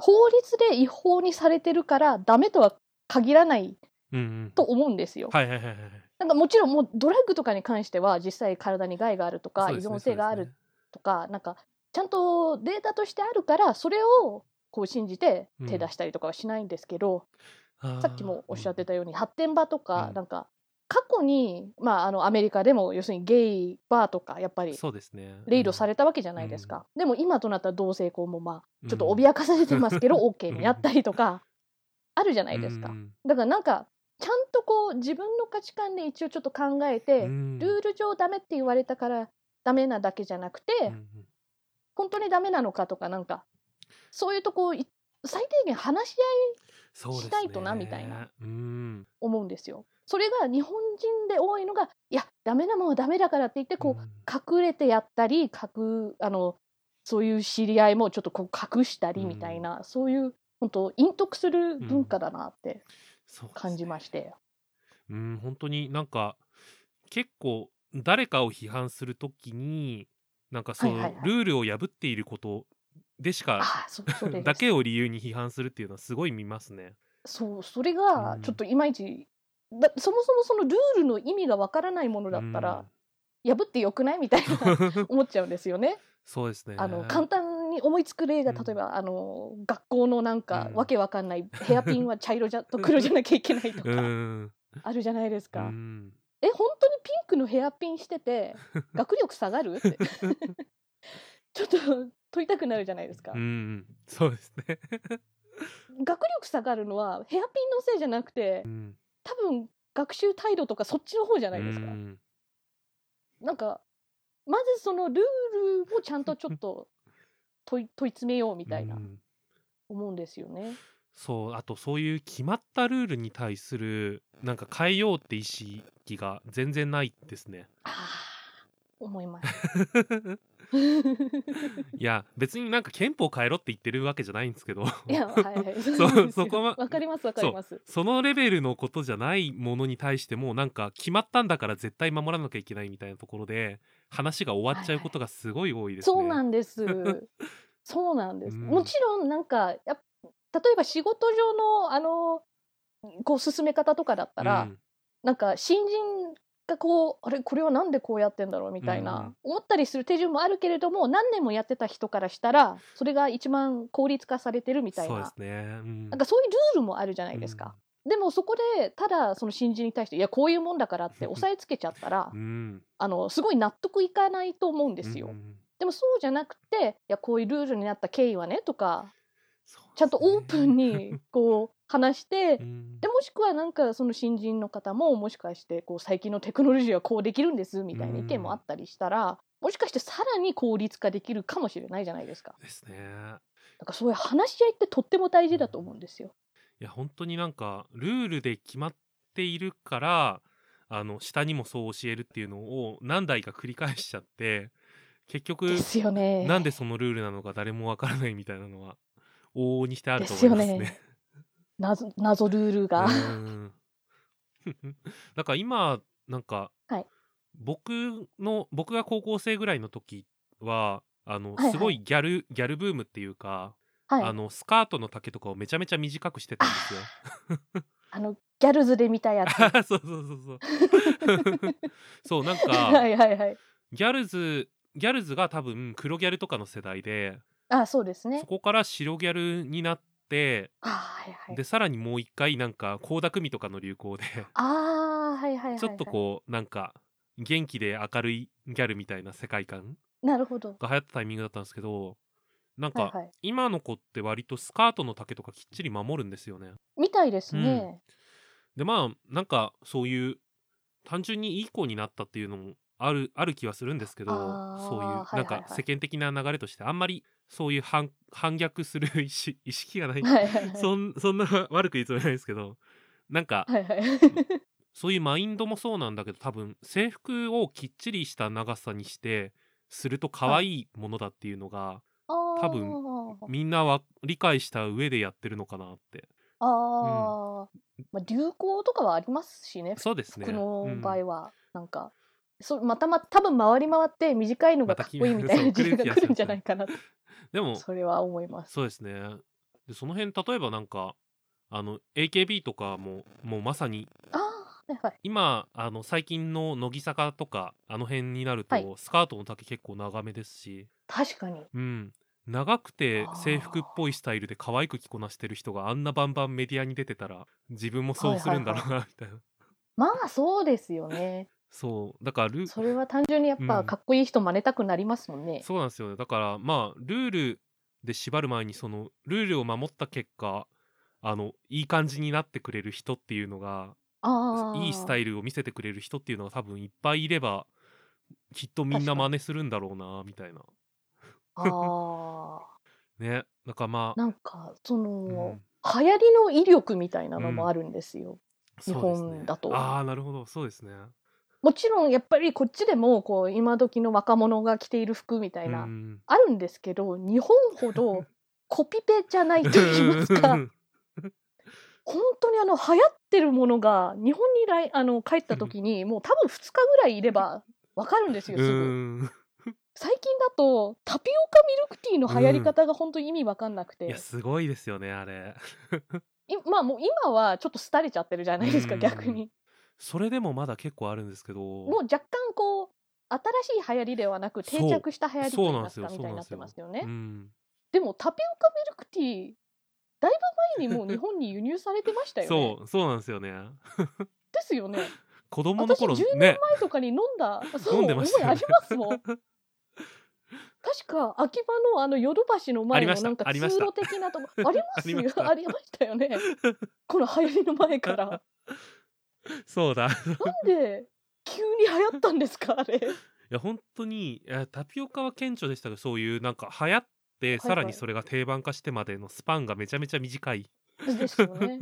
法律で違法にされてるからダメとは限らないうんうん。と思うんですよ。なんかもちろんもうドラッグとかに関しては実際体に害があるとか依存性があるとか、なんかちゃんとデータとしてあるからそれをこう信じて手出したりとかはしないんですけど、あー。さっきもおっしゃってたように発展場とか、うん。なんか過去に、まあ、あのアメリカでも要するにゲイバーとかやっぱりそうですね。レイドされれたわけじゃないですか、でも今となったら同性婚もまあちょっとうん脅かされてますけど、OK になったりとかあるじゃないですか、うん。だからなんかちゃんとこう自分の価値観で一応ちょっと考えて、うん。ルール上ダメって言われたからダメなだけじゃなくて、うんうん。本当にダメなのかとかなんかそういうとこい最低限話し合いしないとなみたいな。うん。思うんですよ。それが日本人で多いのがいやダメなもんはダメだからって言ってこう、うん。隠れてやったり隠あのそういう知り合いもちょっとこう隠したりみたいな、そういう本当隠匿する文化だなって感じまして、うん本当になんか結構誰かを批判するときになんかそう、はいはいはい。ルールを破っていることでしかだけを理由に批判するっていうのはすごい見ますね。そうそれがうん。ちょっといまいち、だそもそもそのルールの意味がわからないものだったら、破ってよくない？みたいなう ん思っちゃうんですよね。そうですね。あの簡単に思いつく例がうん例えば、あの学校のなんか、うんわけわかんないヘアピンは茶色じゃと黒じゃなきゃいけないとか、うんあるじゃないですうか。んえ本当にピンクのヘアピンしてて 学力下がる？って ちょっと問いたくなるじゃないですか。うんそうですね。学力下がるのはヘアピンのせいじゃなくてうん多分学習態度とかそっちの方じゃないですか。うんなんかまずそのルールをちゃんとちょっと 問い問い詰めようみたいなうん思うんですよね。そうあとそういう決まったルールに対するなんか変えようって意識が全然ないですね。ああ思います。いや別になんか憲法変えろって言ってるわけじゃないんですけどいやはいはい そこはわかりますわかります。そのレベルのことじゃないものに対してもなんか決まったんだから絶対守らなきゃいけないみたいなところで話が終わっちゃうことがすごい多いですね。そうなんです。そうなんです。うんもちろんなんかやっ例えば仕事上のあのこう進め方とかだったら、うんなんか新人果こうあれこれはなんでこうやってんだろうみたいな、うん思ったりする手順もあるけれども何年もやってた人からしたらそれが一番効率化されてるみたいなそうですね。うんなんかそういうルールもあるじゃないですか。でもそこでただその新人に対していやこういうもんだからって押さえつけちゃったら うん。あのすごい納得いかないと思うんですよ。うんでもそうじゃなくていやこういうルールになった経緯はねとかちゃんとオープンにこう話してうんでもしくはなんかその新人の方ももしかしてこう最近のテクノロジーはこうできるんですみたいな意見もあったりしたら、もしかしてさらに効率化できるかもしれないじゃないですか。ですね。だからそういう話し合いってとっても大事だと思うんですよ。いや本当になんかルールで決まっているからあの下にもそう教えるっていうのを何代か繰り返しちゃって結局ですよね。なんでそのルールなのか誰もわからないみたいなのは往々にしてあると思いますね。謎謎ルールが。うん だから今なんか、はい僕の僕が高校生ぐらいの時はあのはいはいすごいギャル、ギャルブームっていうか、はい。あのスカートの丈とかをめちゃめちゃ短くしてたんですよ。あのギャルズで見たやつ。は そうそうそうそう。そうなんか、いはいはい。ギャルズギャルズが多分黒ギャルとかの世代で、あそうですねそ。こから白ギャルになって、あはいはい。でさらにもう一回なんか倖田來未とかの流行で、ああはいはい。ちょっとこうなんか元気で明るいギャルみたいな世界観なるほど。が流行ったタイミングだったんですけどなんかはいはい。今の子って割とスカートの丈とかきっちり守るんですよね。みたいですね。でまあなんかそういう単純にいい子になったっていうのもあるある気はするんですけどそういうなんか世間的な流れとしてあんまりそういう反反逆する 意識意識がない、はいはいはい。そんそんな悪く言うつもりないですけどなんかはいはい。そういうマインドもそうなんだけど多分制服をきっちりした長さにしてすると可愛いものだっていうのが、多多分みんなは理解した上でやってるのかなってああ、まあ、流行とかはありますしね。そうですね服のうん場合は、なんか。そうまたま多分回り回って短いのがかっこいいみたいな時代が来るんじゃないかなとでもそれは思います。そうですねでその辺例えばなんかあの AKB とかももうまさに。今あの最近の乃木坂とかあの辺になると、はいスカートの丈結構長めですし確かに。うん長くて制服っぽいスタイルで可愛く着こなしてる人があんなバンバンメディアに出てたら自分もそうするんだろうなみたいな、まあそうですよね。そうだからルそれは単純にやっうん。ぱかっこいい人真似たくなりますもんね。そうなんですよ。ねだからまあルールで縛る前にそのルールを守った結果あのいい感じになってくれる人っていうのが。いいスタイイルを見せてくれる人っていうのが多分いっぱいいればきっとみんな真似するんだろうなみたいな。ああ。ね。だからまあ、なんかその、うん。流行りの威力みたいなのもあるんですよ。うですね。本だと。ああなるほど。そうですねもちろんやっぱりこっちでもこう今時の若者が着ている服みたいな、うんあるんですけど日本ほど コピペじゃないと言いますか 本当にあの流行ってるものが日本に来あの帰った時にもう多分2日ぐらいいればわかるんですようすぐ。ん最近だとタピオカミルクティーの流行り方が本当に意味わかんなくて、いやすごいですよねあれ。いまあもう今はちょっと廃れちゃってるじゃないですか、うん。逆に。それでもまだ結構あるんですけどもう若干こう新しい流行りではなく定着した流行りとそう言いますかみたいになってますよね。うんでもタピオカミルクティーだいぶ前にもう日本に輸入されてましたよね。そうそうなんですよね ですよね。子供の頃私10年ね前とかに飲んだ、そう飲んでましたよね覚えありますもん。確か秋葉のあのヨドバシの前のなんか通路的なとこありますよ ありましたよね。この流行りの前から。そうだいなんで急に流行ったんですかあれ？や本当にいやタピオカは顕著でしたけどそういうなんか流行ってさらにそれが定番化してまでのスパンがめちゃめちゃ短いですよね。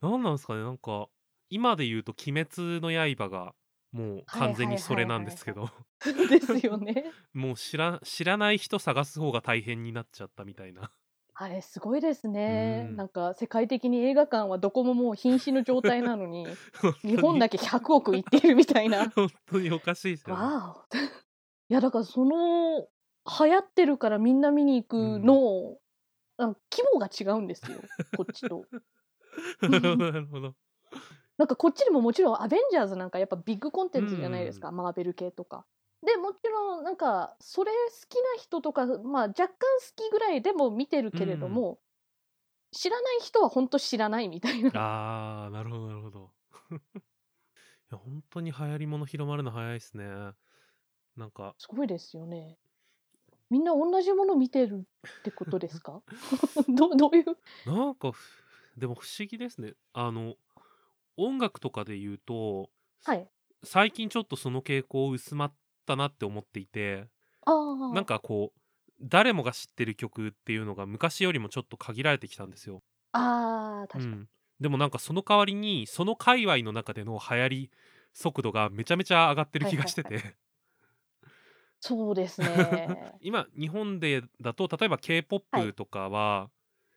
何 なんですかねなんか今で言うと「鬼滅の刃」がもう完全にそれなんですけどですよね。もう知ら知らない人探す方が大変になっちゃったみたいなあれすごいですね。うんなんか世界的に映画館はどこももう瀕死の状態なのに 日本だけけ100億いっているみたいな。本当におかしいですよねわお。いやだからその流行ってるからみんな見に行くの、あの規模が違うんですよこっちと。なるほどなるほどなんかこっちでももちろんアベンジャーズなんかやっぱビッグコンテンツじゃないですか、マーベル系とか。でもちろんなんかそれ好きな人とか、まあ、若干好きぐらいでも見てるけれども、知らない人は本当知らないみたいな。あー、なるほど、なるほど。いや、本当に流行り物広まるの早いですね。なんか、すごいですよね。みんな同じもの見てるってことですか？どどういう？なんかふ、でも不思議ですね。あの、音楽とかで言うと、はい。最近ちょっとその傾向薄まったなって思っていて。なんかこう、誰もが知ってる曲っていうのが昔よりもちょっと限られてきたんですよ。あ確かに。ん。でもなんかその代わりに、その界隈の中での流行り速度がめちゃめちゃ上がってる気がしてはいて、そうですね。今、日本でだと、例えばは K-POP いとかは、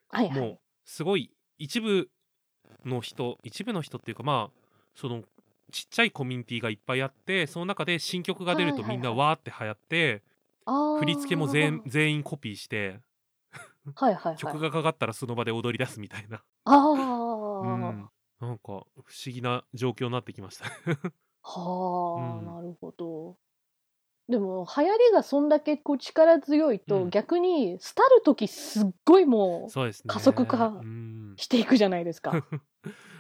はいはい。もう、すごい一部の人、一部の人っていうか、まあ、その、ちっちゃいコミュニティがいっぱいあって、その中で新曲が出るとみんなわーって流行って。振り付けも全全員コピーして、はいはいはい。曲がかかったらその場で踊り出すみたいな。ああ、うん。なんか、不思議な状況になってきました。はあ、うんなるほど。でも、流行りがそんだけこう力強いと、うん逆に、廃るときすっごいもそうですね。加速化。していくじゃないですか。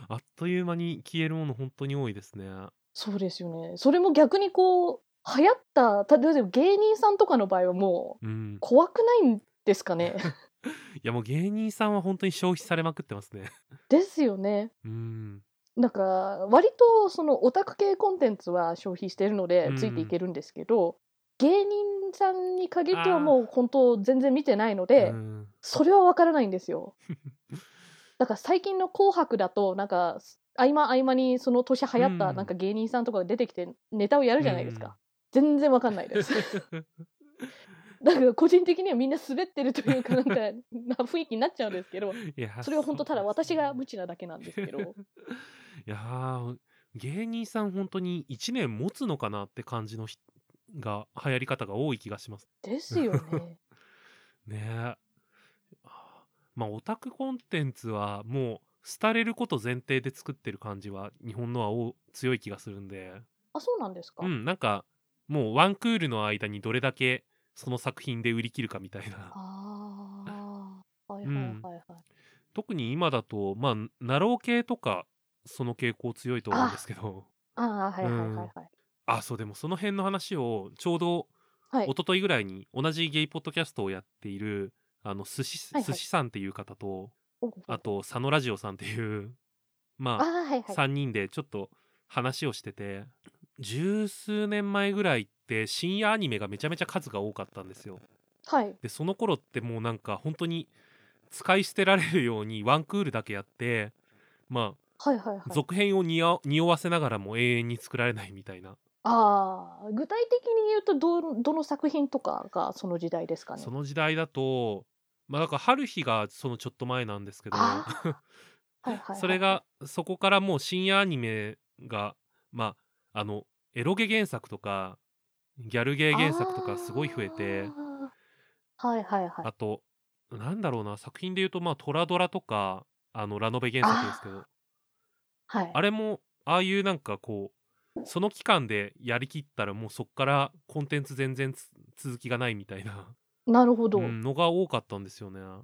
あっという間に消えるもの本当に多いですね。そうですよね。それも逆にこう、流行った、例えば芸人さんとかの場合はもう、うん。怖くないんですかね？いやもう芸人さんは本当に消費されまくってますね。ですよね。うん。だから、割とそのオタク系コンテンツは消費してるのでうんついていけるんですけど、芸人さんに限ってはもう本当全然見てないので、うんそれはわからないんですよ。だから最近の紅白だと、なんか、合間合間にその年流行ったうんなんか芸人さんとかが出てきてネタをやるじゃないですか。全然わかんないです。だから個人的にはみんな滑ってるというかなんか な雰囲気になっちゃうんですけど、それは本当ただ私が無知なだけなんですけど。いやー芸人さん本当に1年持つのかなって感じの人が流行り方が多い気がしますですよね。ねまあオタクコンテンツはもう廃れること前提で作ってる感じは日本のはお強い気がするんで。あ、そうなんですか？うんなんかもうワンクールの間にどれだけその作品で売り切るかみたいな。ああ、はいうんはいはい。はい。特に今だとまあナロー系とかその傾向強いと思うんですけど。あ。あ、はいはいはいはい。あそうでもその辺の話をちょうどはい。一昨日ぐらいに同じゲイポッドキャストをやっているあの寿司はいはい寿司さんっていう方とおあと佐野ラジオさんっていう まあああはいはい。3人でちょっと話をしてて十数年前ぐらいって深夜アニメがめちゃめちゃ数が多かったんですよはい。でその頃ってもうなんか本当に使い捨てられるようにワンクールだけやってまはいはいはいあ。続編を匂匂わせながらも永遠に作られないみたいなああ、具体的に言うとど、どの作品とかがその時代ですかね？その時代だとまあだから春日がそのちょっと前なんですけど。それがそこからもう深夜アニメがまああのエロゲ原作とかギャルゲー原作とかすごい増えてはいはいはい。あとなんだろうな作品で言うとまあトラドラとかあのラノベ原作ですけどはい。あれもああいうなんかこうその期間でやりきったらもうそっからコンテンツ全然つ続きがないみたいな、なるほど。うんのが多かったんですよね、ま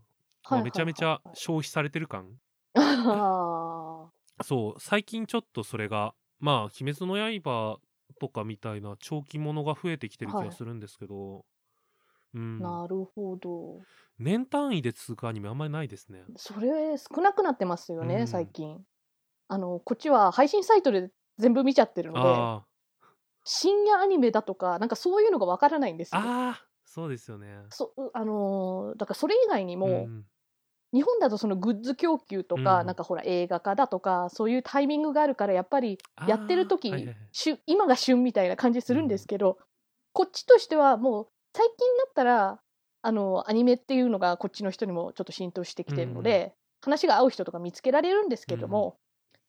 あめちゃめちゃ消費されてる感。あ そう最近ちょっとそれがまあ「鬼滅の刃」とかみたいな長期ものが増えてきてる気がするんですけど、うん。あ、なるほど。年単位で続くアニメあんまりないですね。それ少なくなってますよね、うん。最近。あの、こっちは配信サイトで全部見ちゃってるので、あ深夜アニメだとか、なんかそういうのがわからないんですよ。あああそうですよね。そあのーだからそれ以外にも、ん日本だとそのグッズ供給とか、うんなんかほら映画化だとかそういうタイミングがあるからやっぱりやってる時、はいはいはい。旬今が旬みたいな感じするんですけど、こっちとしてはもう最近になったらあのアニメっていうのがこっちの人にもちょっと浸透してきてるので、話が合う人とか見つけられるんですけども、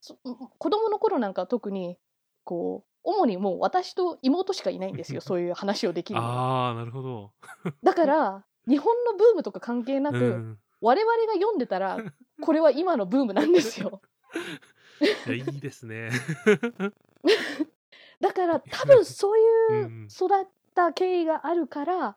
そ子供の頃なんかは特にこう主にもう私と妹しかいないんですよ そういう話をできる。ああなるほど、だから日本のブームとか関係なく、うん、我々が読んでたらこれは今のブームなんですよ。いやいいですね。だから多分そういううん育った経緯があるから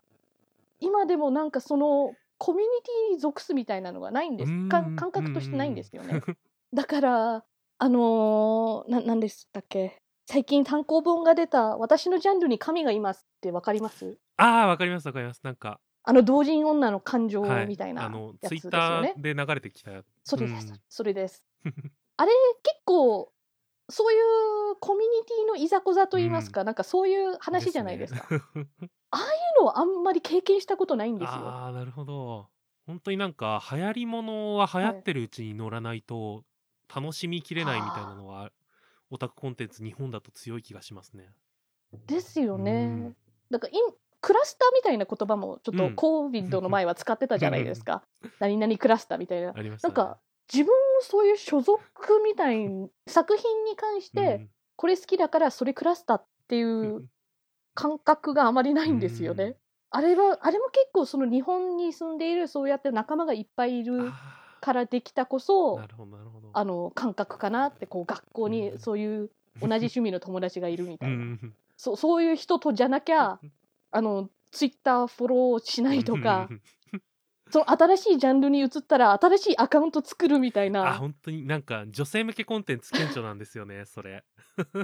今でもなんかそのコミュニティに属すみたいなのがないんです感覚としてないんですよね。うんだからあのーななんでしたっけ？最近単行本が出た「私のジャンルに神がいます」ってわかります？ああ、わかりますわかります。なんか、あの同人女の感情はい、みたいなあの、やつですツイッタ。ーで流れてきた。それです、うんそれです。あれ結構そういうコミュニティのいざこざといいますか、なんかそういう話じゃないですか。ねそういうのをあんまり経験したことないんですよ。ああ、なるほど。本当になんか、流行り物は流行ってるうちに乗らないと、楽しみきれないみたいなのは、オタクコンテンツ日本だと強い気がしますね。ですよね。うんだからいクラスターみたいな言葉もちょっとうん COVID の前は使ってたじゃないですか。何々クラスターみたいな。ありましたね。なんか自分もそういう所属みたいに作品に関してこれ好きだからそれクラスターっていうん、う感覚があまりないんですよね。うんあれはあれも結構その日本に住んでいるそうやって仲間がいっぱいいるあからできたこーそ。あの感覚かなってこう学校うんにそういう同じ趣味の友達がいるみたいな、うんそうそういう人とじゃなきゃあのツイッターフォローしないとかその新しいジャンルに移ったら新しいアカウント作るみたいあ、な本当になんか、女性向けコンテンツ顕著なんですよね、それ。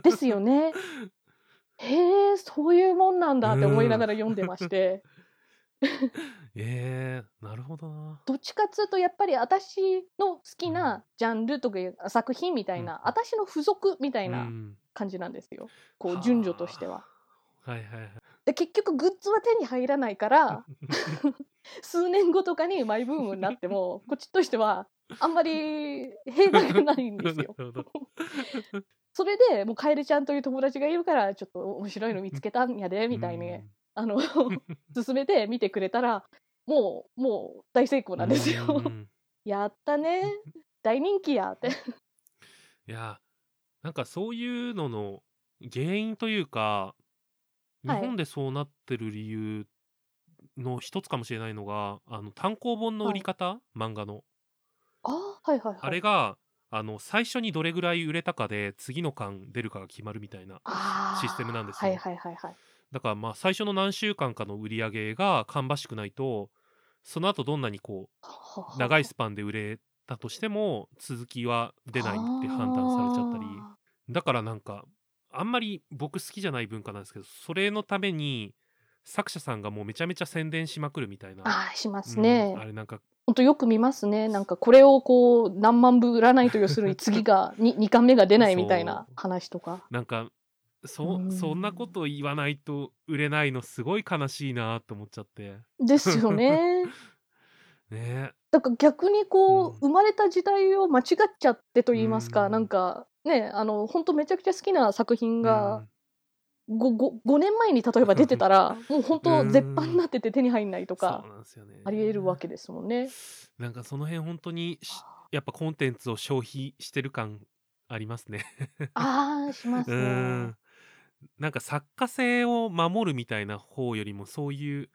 ですよね。へえそういうもんなんだって思いながら読んでまして。えー、なるほどな。どっちかっつうとやっぱり私の好きなジャンルとかいう作品みたいな、うん私の付属みたいなうん感じなんですよ、こう順序としては。はいはいはい。で結局グッズは手に入らないから 数年後とかにマイブームになってもこっちとしてはあんまり弊害がないんですよ。それでもうカエルちゃんという友達がいるからちょっと面白いの見つけたんやでみたいに、うんあの 進めて見てくれたらもうもう大成功なんですよ。うん やったね大人気やって。いや、なんかそういうのの原因というか、日はい本でそうなってる理由の一つかもしれないのが、あの単行本の売り方、漫画の。あはいはいはい。あれが、あの最初にどれぐらい売れたかで次の巻出るかが決まるみたいなシステムなんですよはいはいはいはい。だからまあ最初の何週間かの売り上げが芳しくないとその後どんなにこう長いスパンで売れたとしても続きは出ないって判断されちゃったりだからなんかあんまり僕好きじゃない文化なんですけどそれのために作者さんがもうめちゃめちゃ宣伝しまくるみたいなあーしますうんね。あれなんか本当よく見ますね。なんかこれをこう何万部売らないと要するに次が 2, 2巻目が出ないみたいな話とか。なんかそうん。そんなこと言わないと売れないのすごい悲しいなと思っちゃって。ですよね。ね。だから逆にこう、うん生まれた時代を間違っちゃってと言いますか、うん。なんかねあの本当めちゃくちゃ好きな作品がうん。5, 5, 5年前に例えば出てたら もう本うん。当絶版になってて手に入んないとそうかなんですよね。ありえるわけですもんね。なんかその辺本当にしやっぱコンテンツを消費してる感ありますね。ああしますうねん。なんか作家性を守るみたいな方よりもそういう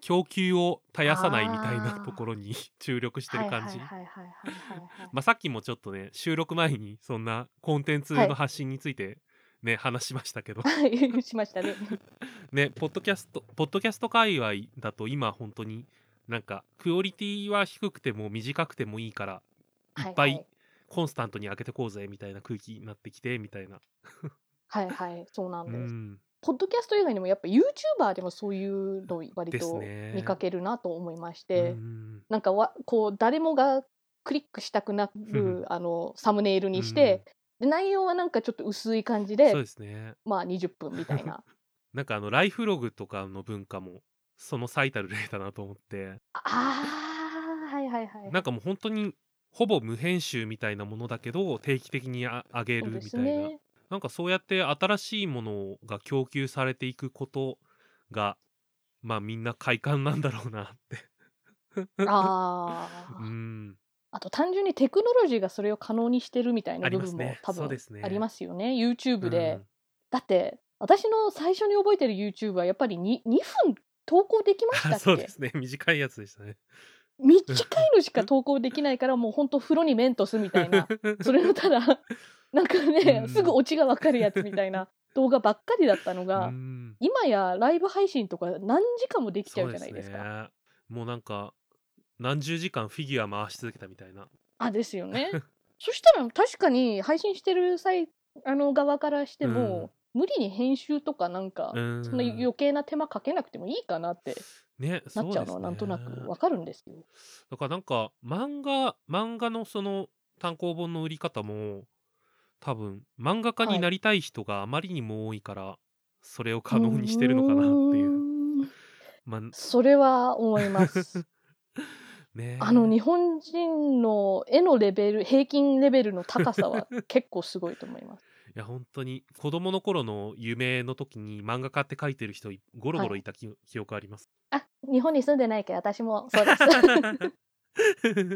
供給を絶やさないみたいなところに 注力してる感じ。はいはいはいはいはいはいまあさっきもちょっとね収録前にそんなコンテンツの発信についてね、話しましたけど。はいしましたね。ねポッドキャストポッドキャスト界隈だと今本当になんかクオリティは低くても短くてもいいからいっぱはいい。コンスタントに開けてこうぜみたいな空気になってきてみたいな。はいはいそうなんうです。ん。ポッドキャスト以外にもやっぱ YouTuber でもそういうの割とね。見かけるなと思いまして、うんなんかわこう誰もがクリックしたくなるあのサムネイルにして、で内容はなんかちょっと薄い感じでそうですね。まあ20分みたいな。なんかあのライフログとかの文化もその最たる例だなと思って。あーはいはいはい。なんかもう本当にほぼ無編集みたいなものだけど定期的にあ上げるみたいな、ねなんかそうやって新しいものが供給されていくことがまあみんな快感なんだろうなって。あ うーん。あと単純にテクノロジーがそれを可能にしてるみたいな部分も多分ありますよね。YouTube で、うん。だって私の最初に覚えてる YouTube はやっぱり 2, 2分投稿できましたっけ？あ そうですね。短いやつでしたね短いのしか 投稿できないからもうほんと風呂にメントスみたいな。それのただ なんかね、うん。すぐオチがわかるやつみたいな動画ばっかりだったのが、うん。今やライブ配信とか何時間もできちゃそうじゃないですか。ね。もうなんか何十時間フィギュア回し続けたみたいな。あですよね。そしたら確かに配信してる際あの側からしても、無理に編集とかなんか、うんそんな余計な手間かけなくてもいいかなってねなっちゃうのはなんとなくわかるんですよ。だからなんか漫画漫画のその単行本の売り方も多分漫画家になりたい人があまりにも多いから、それを可能にしてるのかなっていう。うまあそれは思います。ねあの日本人の絵のレベル平均レベルの高さは結構すごいと思います。いや本当に子供の頃の夢の時に漫画家って書いてる人いゴロゴロいたき、記憶あります？あ日本に住んでないけど私もそうです。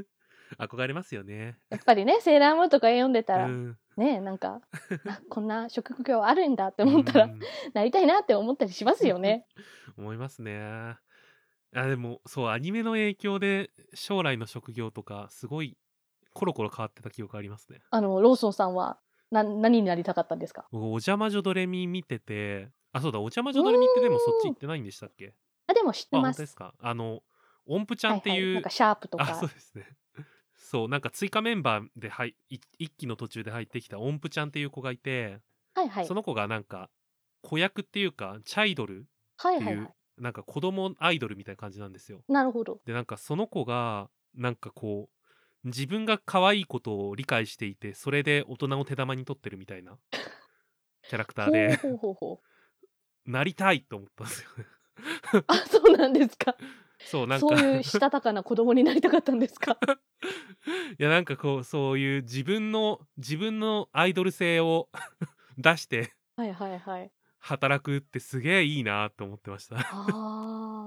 憧れますよね。やっぱりねセーラームーンとか読んでたら、うんねなんかあこんな職業あるんだって思ったら、うんなりたいなって思ったりしますよね。思いますね。あでもそうアニメの影響で将来の職業とかすごいコロコロ変わってた記憶ありますね。あのローソンさんはな何になりたかったんですか？僕お邪魔女ドレミ見ててあそうだお邪魔女ドレミってでもそっち行ってないんでしたっけ？あでも知ってあます。本当ですか？あの音符ちゃんっていう、はいはい、なんかシャープとあかそうですね。そうなんか追加メンバーではいい一期の途中で入ってきた音符ちゃんっていう子がいて、はいはい。その子がなんか子役っていうかチャイドルっていう、はいはい。はいなんか子供アイドルみたいな感じなんですよ。なるほど。でなんかその子がなんかこう自分が可愛いことを理解していてそれで大人を手玉に取ってるみたいなキャラクターで。なりたいと思ったんですよねあそうなんですか。そうなんかそういうしたたかな子供になりたかったんですか。いやなんかこうそういう自分の自分のアイドル性を 出してはいはいはい。働くってすげえいいなと思ってましたああ。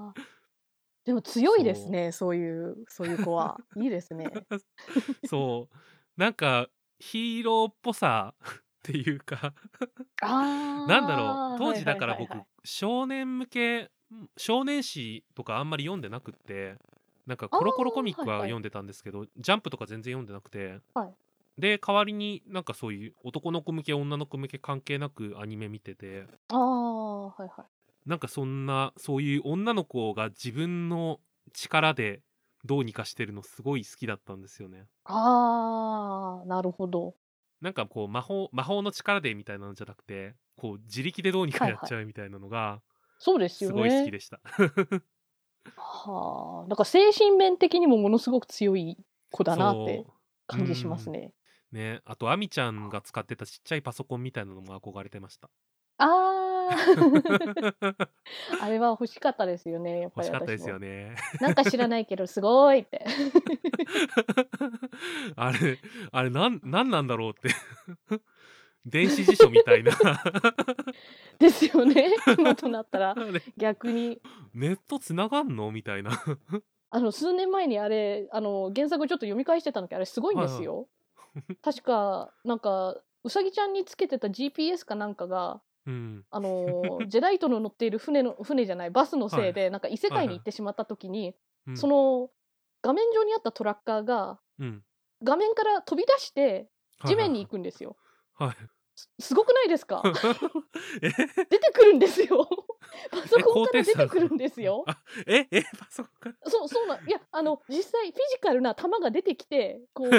でも強いですね。そういうそういう子は。いいですね。そうなんかヒーローっぽさっていうか。なんだろう当時だから僕はいはいはいはい少年向け少年誌とかあんまり読んでなくってなんかコロコロコミックはいはいは読んでたんですけど、ジャンプとか全然読んでなくて、はいで代わりになんかそういう男の子向け女の子向け関係なくアニメ見ててああはいはい。なんかそんなそういう女の子が自分の力でどうにかしてるのすごい好きだったんですよね。ああなるほど。なんかこう魔法魔法の力でみたいなのじゃなくてこう自力でどうにかやっちゃうみたいなのがそうですよすごい好きね。でした。はあ。なんか精神面的にもものすごく強い子だなってそう感じしますね。ね、あとアミちゃんが使ってたちっちゃいパソコンみたいなのも憧れてました。ああ。あれは欲しかったですよね。やっぱり欲しかったですよね。ね。なんか知らないけどすごいって。あれ、あれなん、なんなんだろうって。電子辞書みたいな。ですよね。今となったらあれ逆に。ネットつながんのみたいな。あの数年前にあれあの原作をちょっと読み返してたんだけどあれすごいんですよ。確かなんかうさぎちゃんにつけてた GPS かなんかがうん。あの ジェダイトの乗っている船の船じゃないバスのせいで、なんか異世界に行ってしまった時に、うんその画面上にあったトラッカーがうん。画面から飛び出して地面に行く。くんですよ。はい。すすごくないですか？え？出てくるんですよ。パソえコンから出てくるんですよ。あえ、え、パソコンから？そうそうなんいやあの実際フィジカルな球が出てきてこう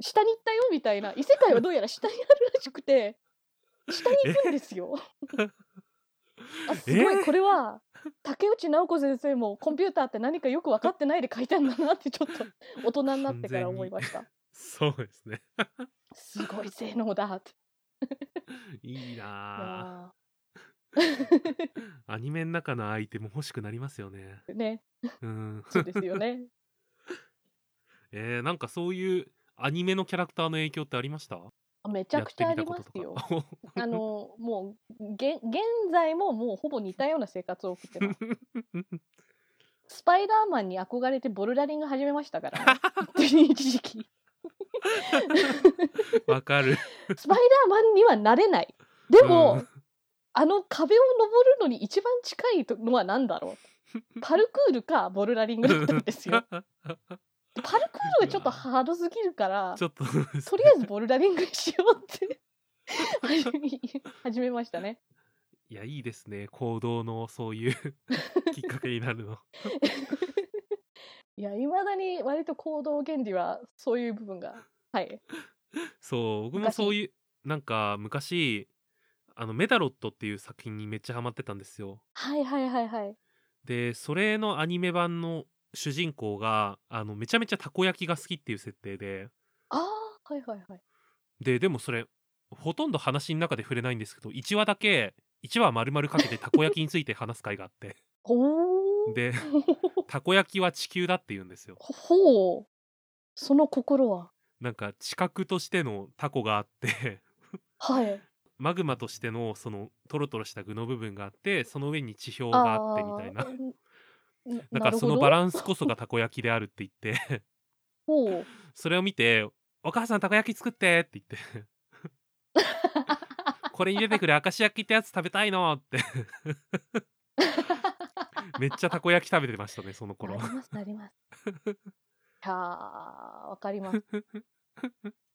下に行ったよみたいな異世界はどうやら下にあるらしくて下に行くんですよ。あすごい、え？ーこれは竹内直子先生もコンピューターって何かよく分かってないで書いたんだなってちょっと 大人になってから思いました。そうですね。すごい性能だって。いいいなやぁ。アニメの中のアイテム欲しくなりますよね。ーねうん。そうですよね。えー、なんかそういうアニメのキャラクターの影響ってありました？めちゃくちゃありますよ。あの もうげ現在ももうほぼ似たような生活を送ってます。スパイダーマンに憧れてボルダリング始めましたからね。一時期。わかる。スパイダーマンにはなれない。でも、うんあの壁を登るのに一番近いのは何だろパルクールかボルダリングだったんですよ。パルクールはちょっとハードすぎるから、ちょっととりあえずボルダリングにしようって 始め始めましたね。いやいいですね行動のそういうきっかけになるの いや、いまだに割と行動原理はそういう部分が。はい。そう僕も昔そういうなんか昔あのメダロットっていう作品にめっちゃハマってたんですよはいはいはいはい。でそれのアニメ版の主人公があのめちゃめちゃたこ焼きが好きっていう設定でああ、はいはいはい。ででもそれほとんど話の中で触れないんですけど1話だけ1話丸々かけてたこ焼きについて話す回があって。で たこ焼きは地球だって言うんですよほう。その心は？なんか地殻としてのタコがあってはい。マグマとしてのそのトロトロした具の部分があってその上に地表があってみたいなだからそのバランンスこそがたこ焼きであるって言って ほう。それを見て「お母さんたこ焼き作って」って言って「これに出てくる明石焼きってやつ食べたいの」って めっちゃたこ焼き食べてましたねその頃なりますなります。いやーわかります。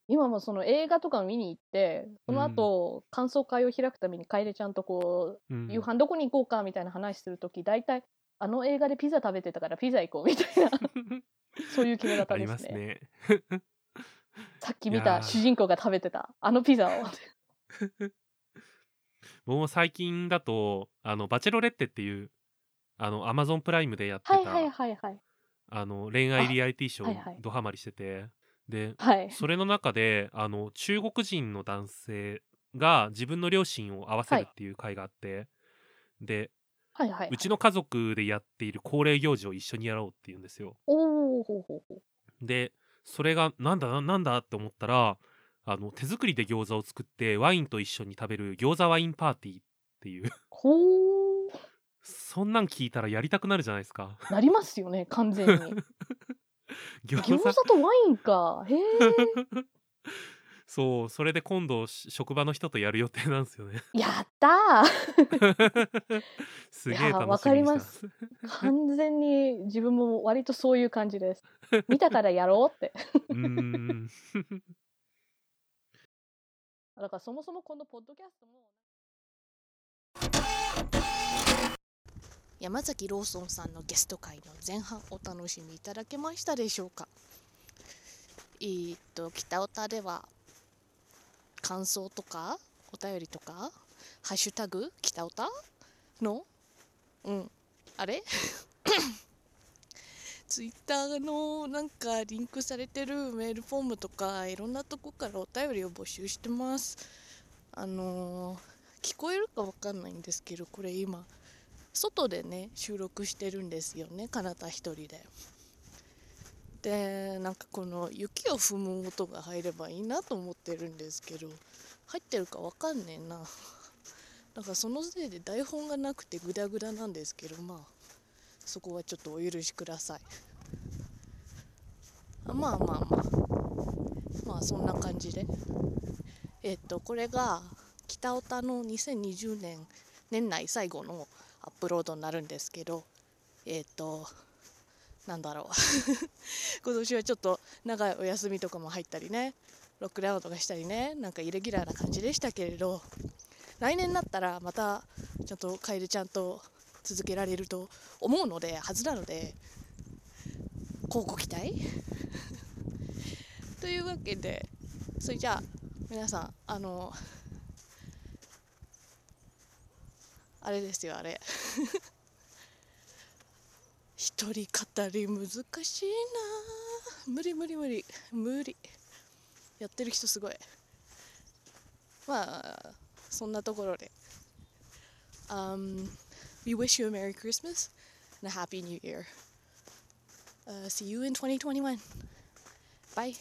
今もその映画とかを見に行ってその後、感想会を開くために楓ちゃんとこうんう夕飯どこに行こうかみたいな話するとき大体あの映画でピザ食べてたからピザ行こうみたいな そういう決め方ありですますね。ね さっき見た主人公が食べてたあのピザを。僕も最近だとあのバチェロレッテっていうあのアマゾンプライムでやってた、はいはいはいはい。あの恋愛リアリティショードハマりしてて、ではい。それの中であの中国人の男性が自分の両親を合わせるっていう回があって、ではいはい。うちの家族でやっている恒例行事を一緒にやろうっていうんですよおおほうほう。でそれがなんだななんだって思ったらあの手作りで餃子を作ってワインと一緒に食べる餃子ワインパーティーっていう。そんなん聞いたらやりたくなるじゃないですかなりますよね完全に。餃餃子とワインか。へえ。そうそれで今度し職場の人とやる予定なんですよねやったー すげえ楽しみわかります完全に自分も割とそういう感じです。見たからやろうって。うーん だからそもそもこのポッドキャストも。山崎ローソンさんのゲスト会の前半お楽しみいただけましたでしょうか？えーっと北オタでは感想とかお便りとかハッシュタグ北オタ？の？うん。あれ？ツイッターのなんかリンクされてるメールフォームとかいろんなとこからお便りを募集してます。あのー聞こえるかわかんないんですけどこれ今外でね収録してるんですよね。かなた一人で。でなんかこの雪を踏む音が入ればいいなと思ってるんですけど入ってるかわかんねえな。だかそのせいで台本がなくてグダグダなんですけどまあそこはちょっとお許しください。あまあまあまあ。まあそんな感じで。えっとこれが北オタの2020年年内最後のアップロードになるんですけどえっ、となんだろう。今年はちょっと長いお休みとかも入ったりね。ロックダウンとかしたりね。なんかイレギュラーな感じでしたけれど。来年になったらまたちゃんと楓ちゃんと続けられると思うのではずなので乞うご期待？というわけでそれじゃあ皆さんあのあれですよあれ。一人語り難しいな無理無理無理無理やってる人すごいまあそんなところで、um, We wish you a Merry Christmas and a Happy New Year、uh, See you in 2021 Bye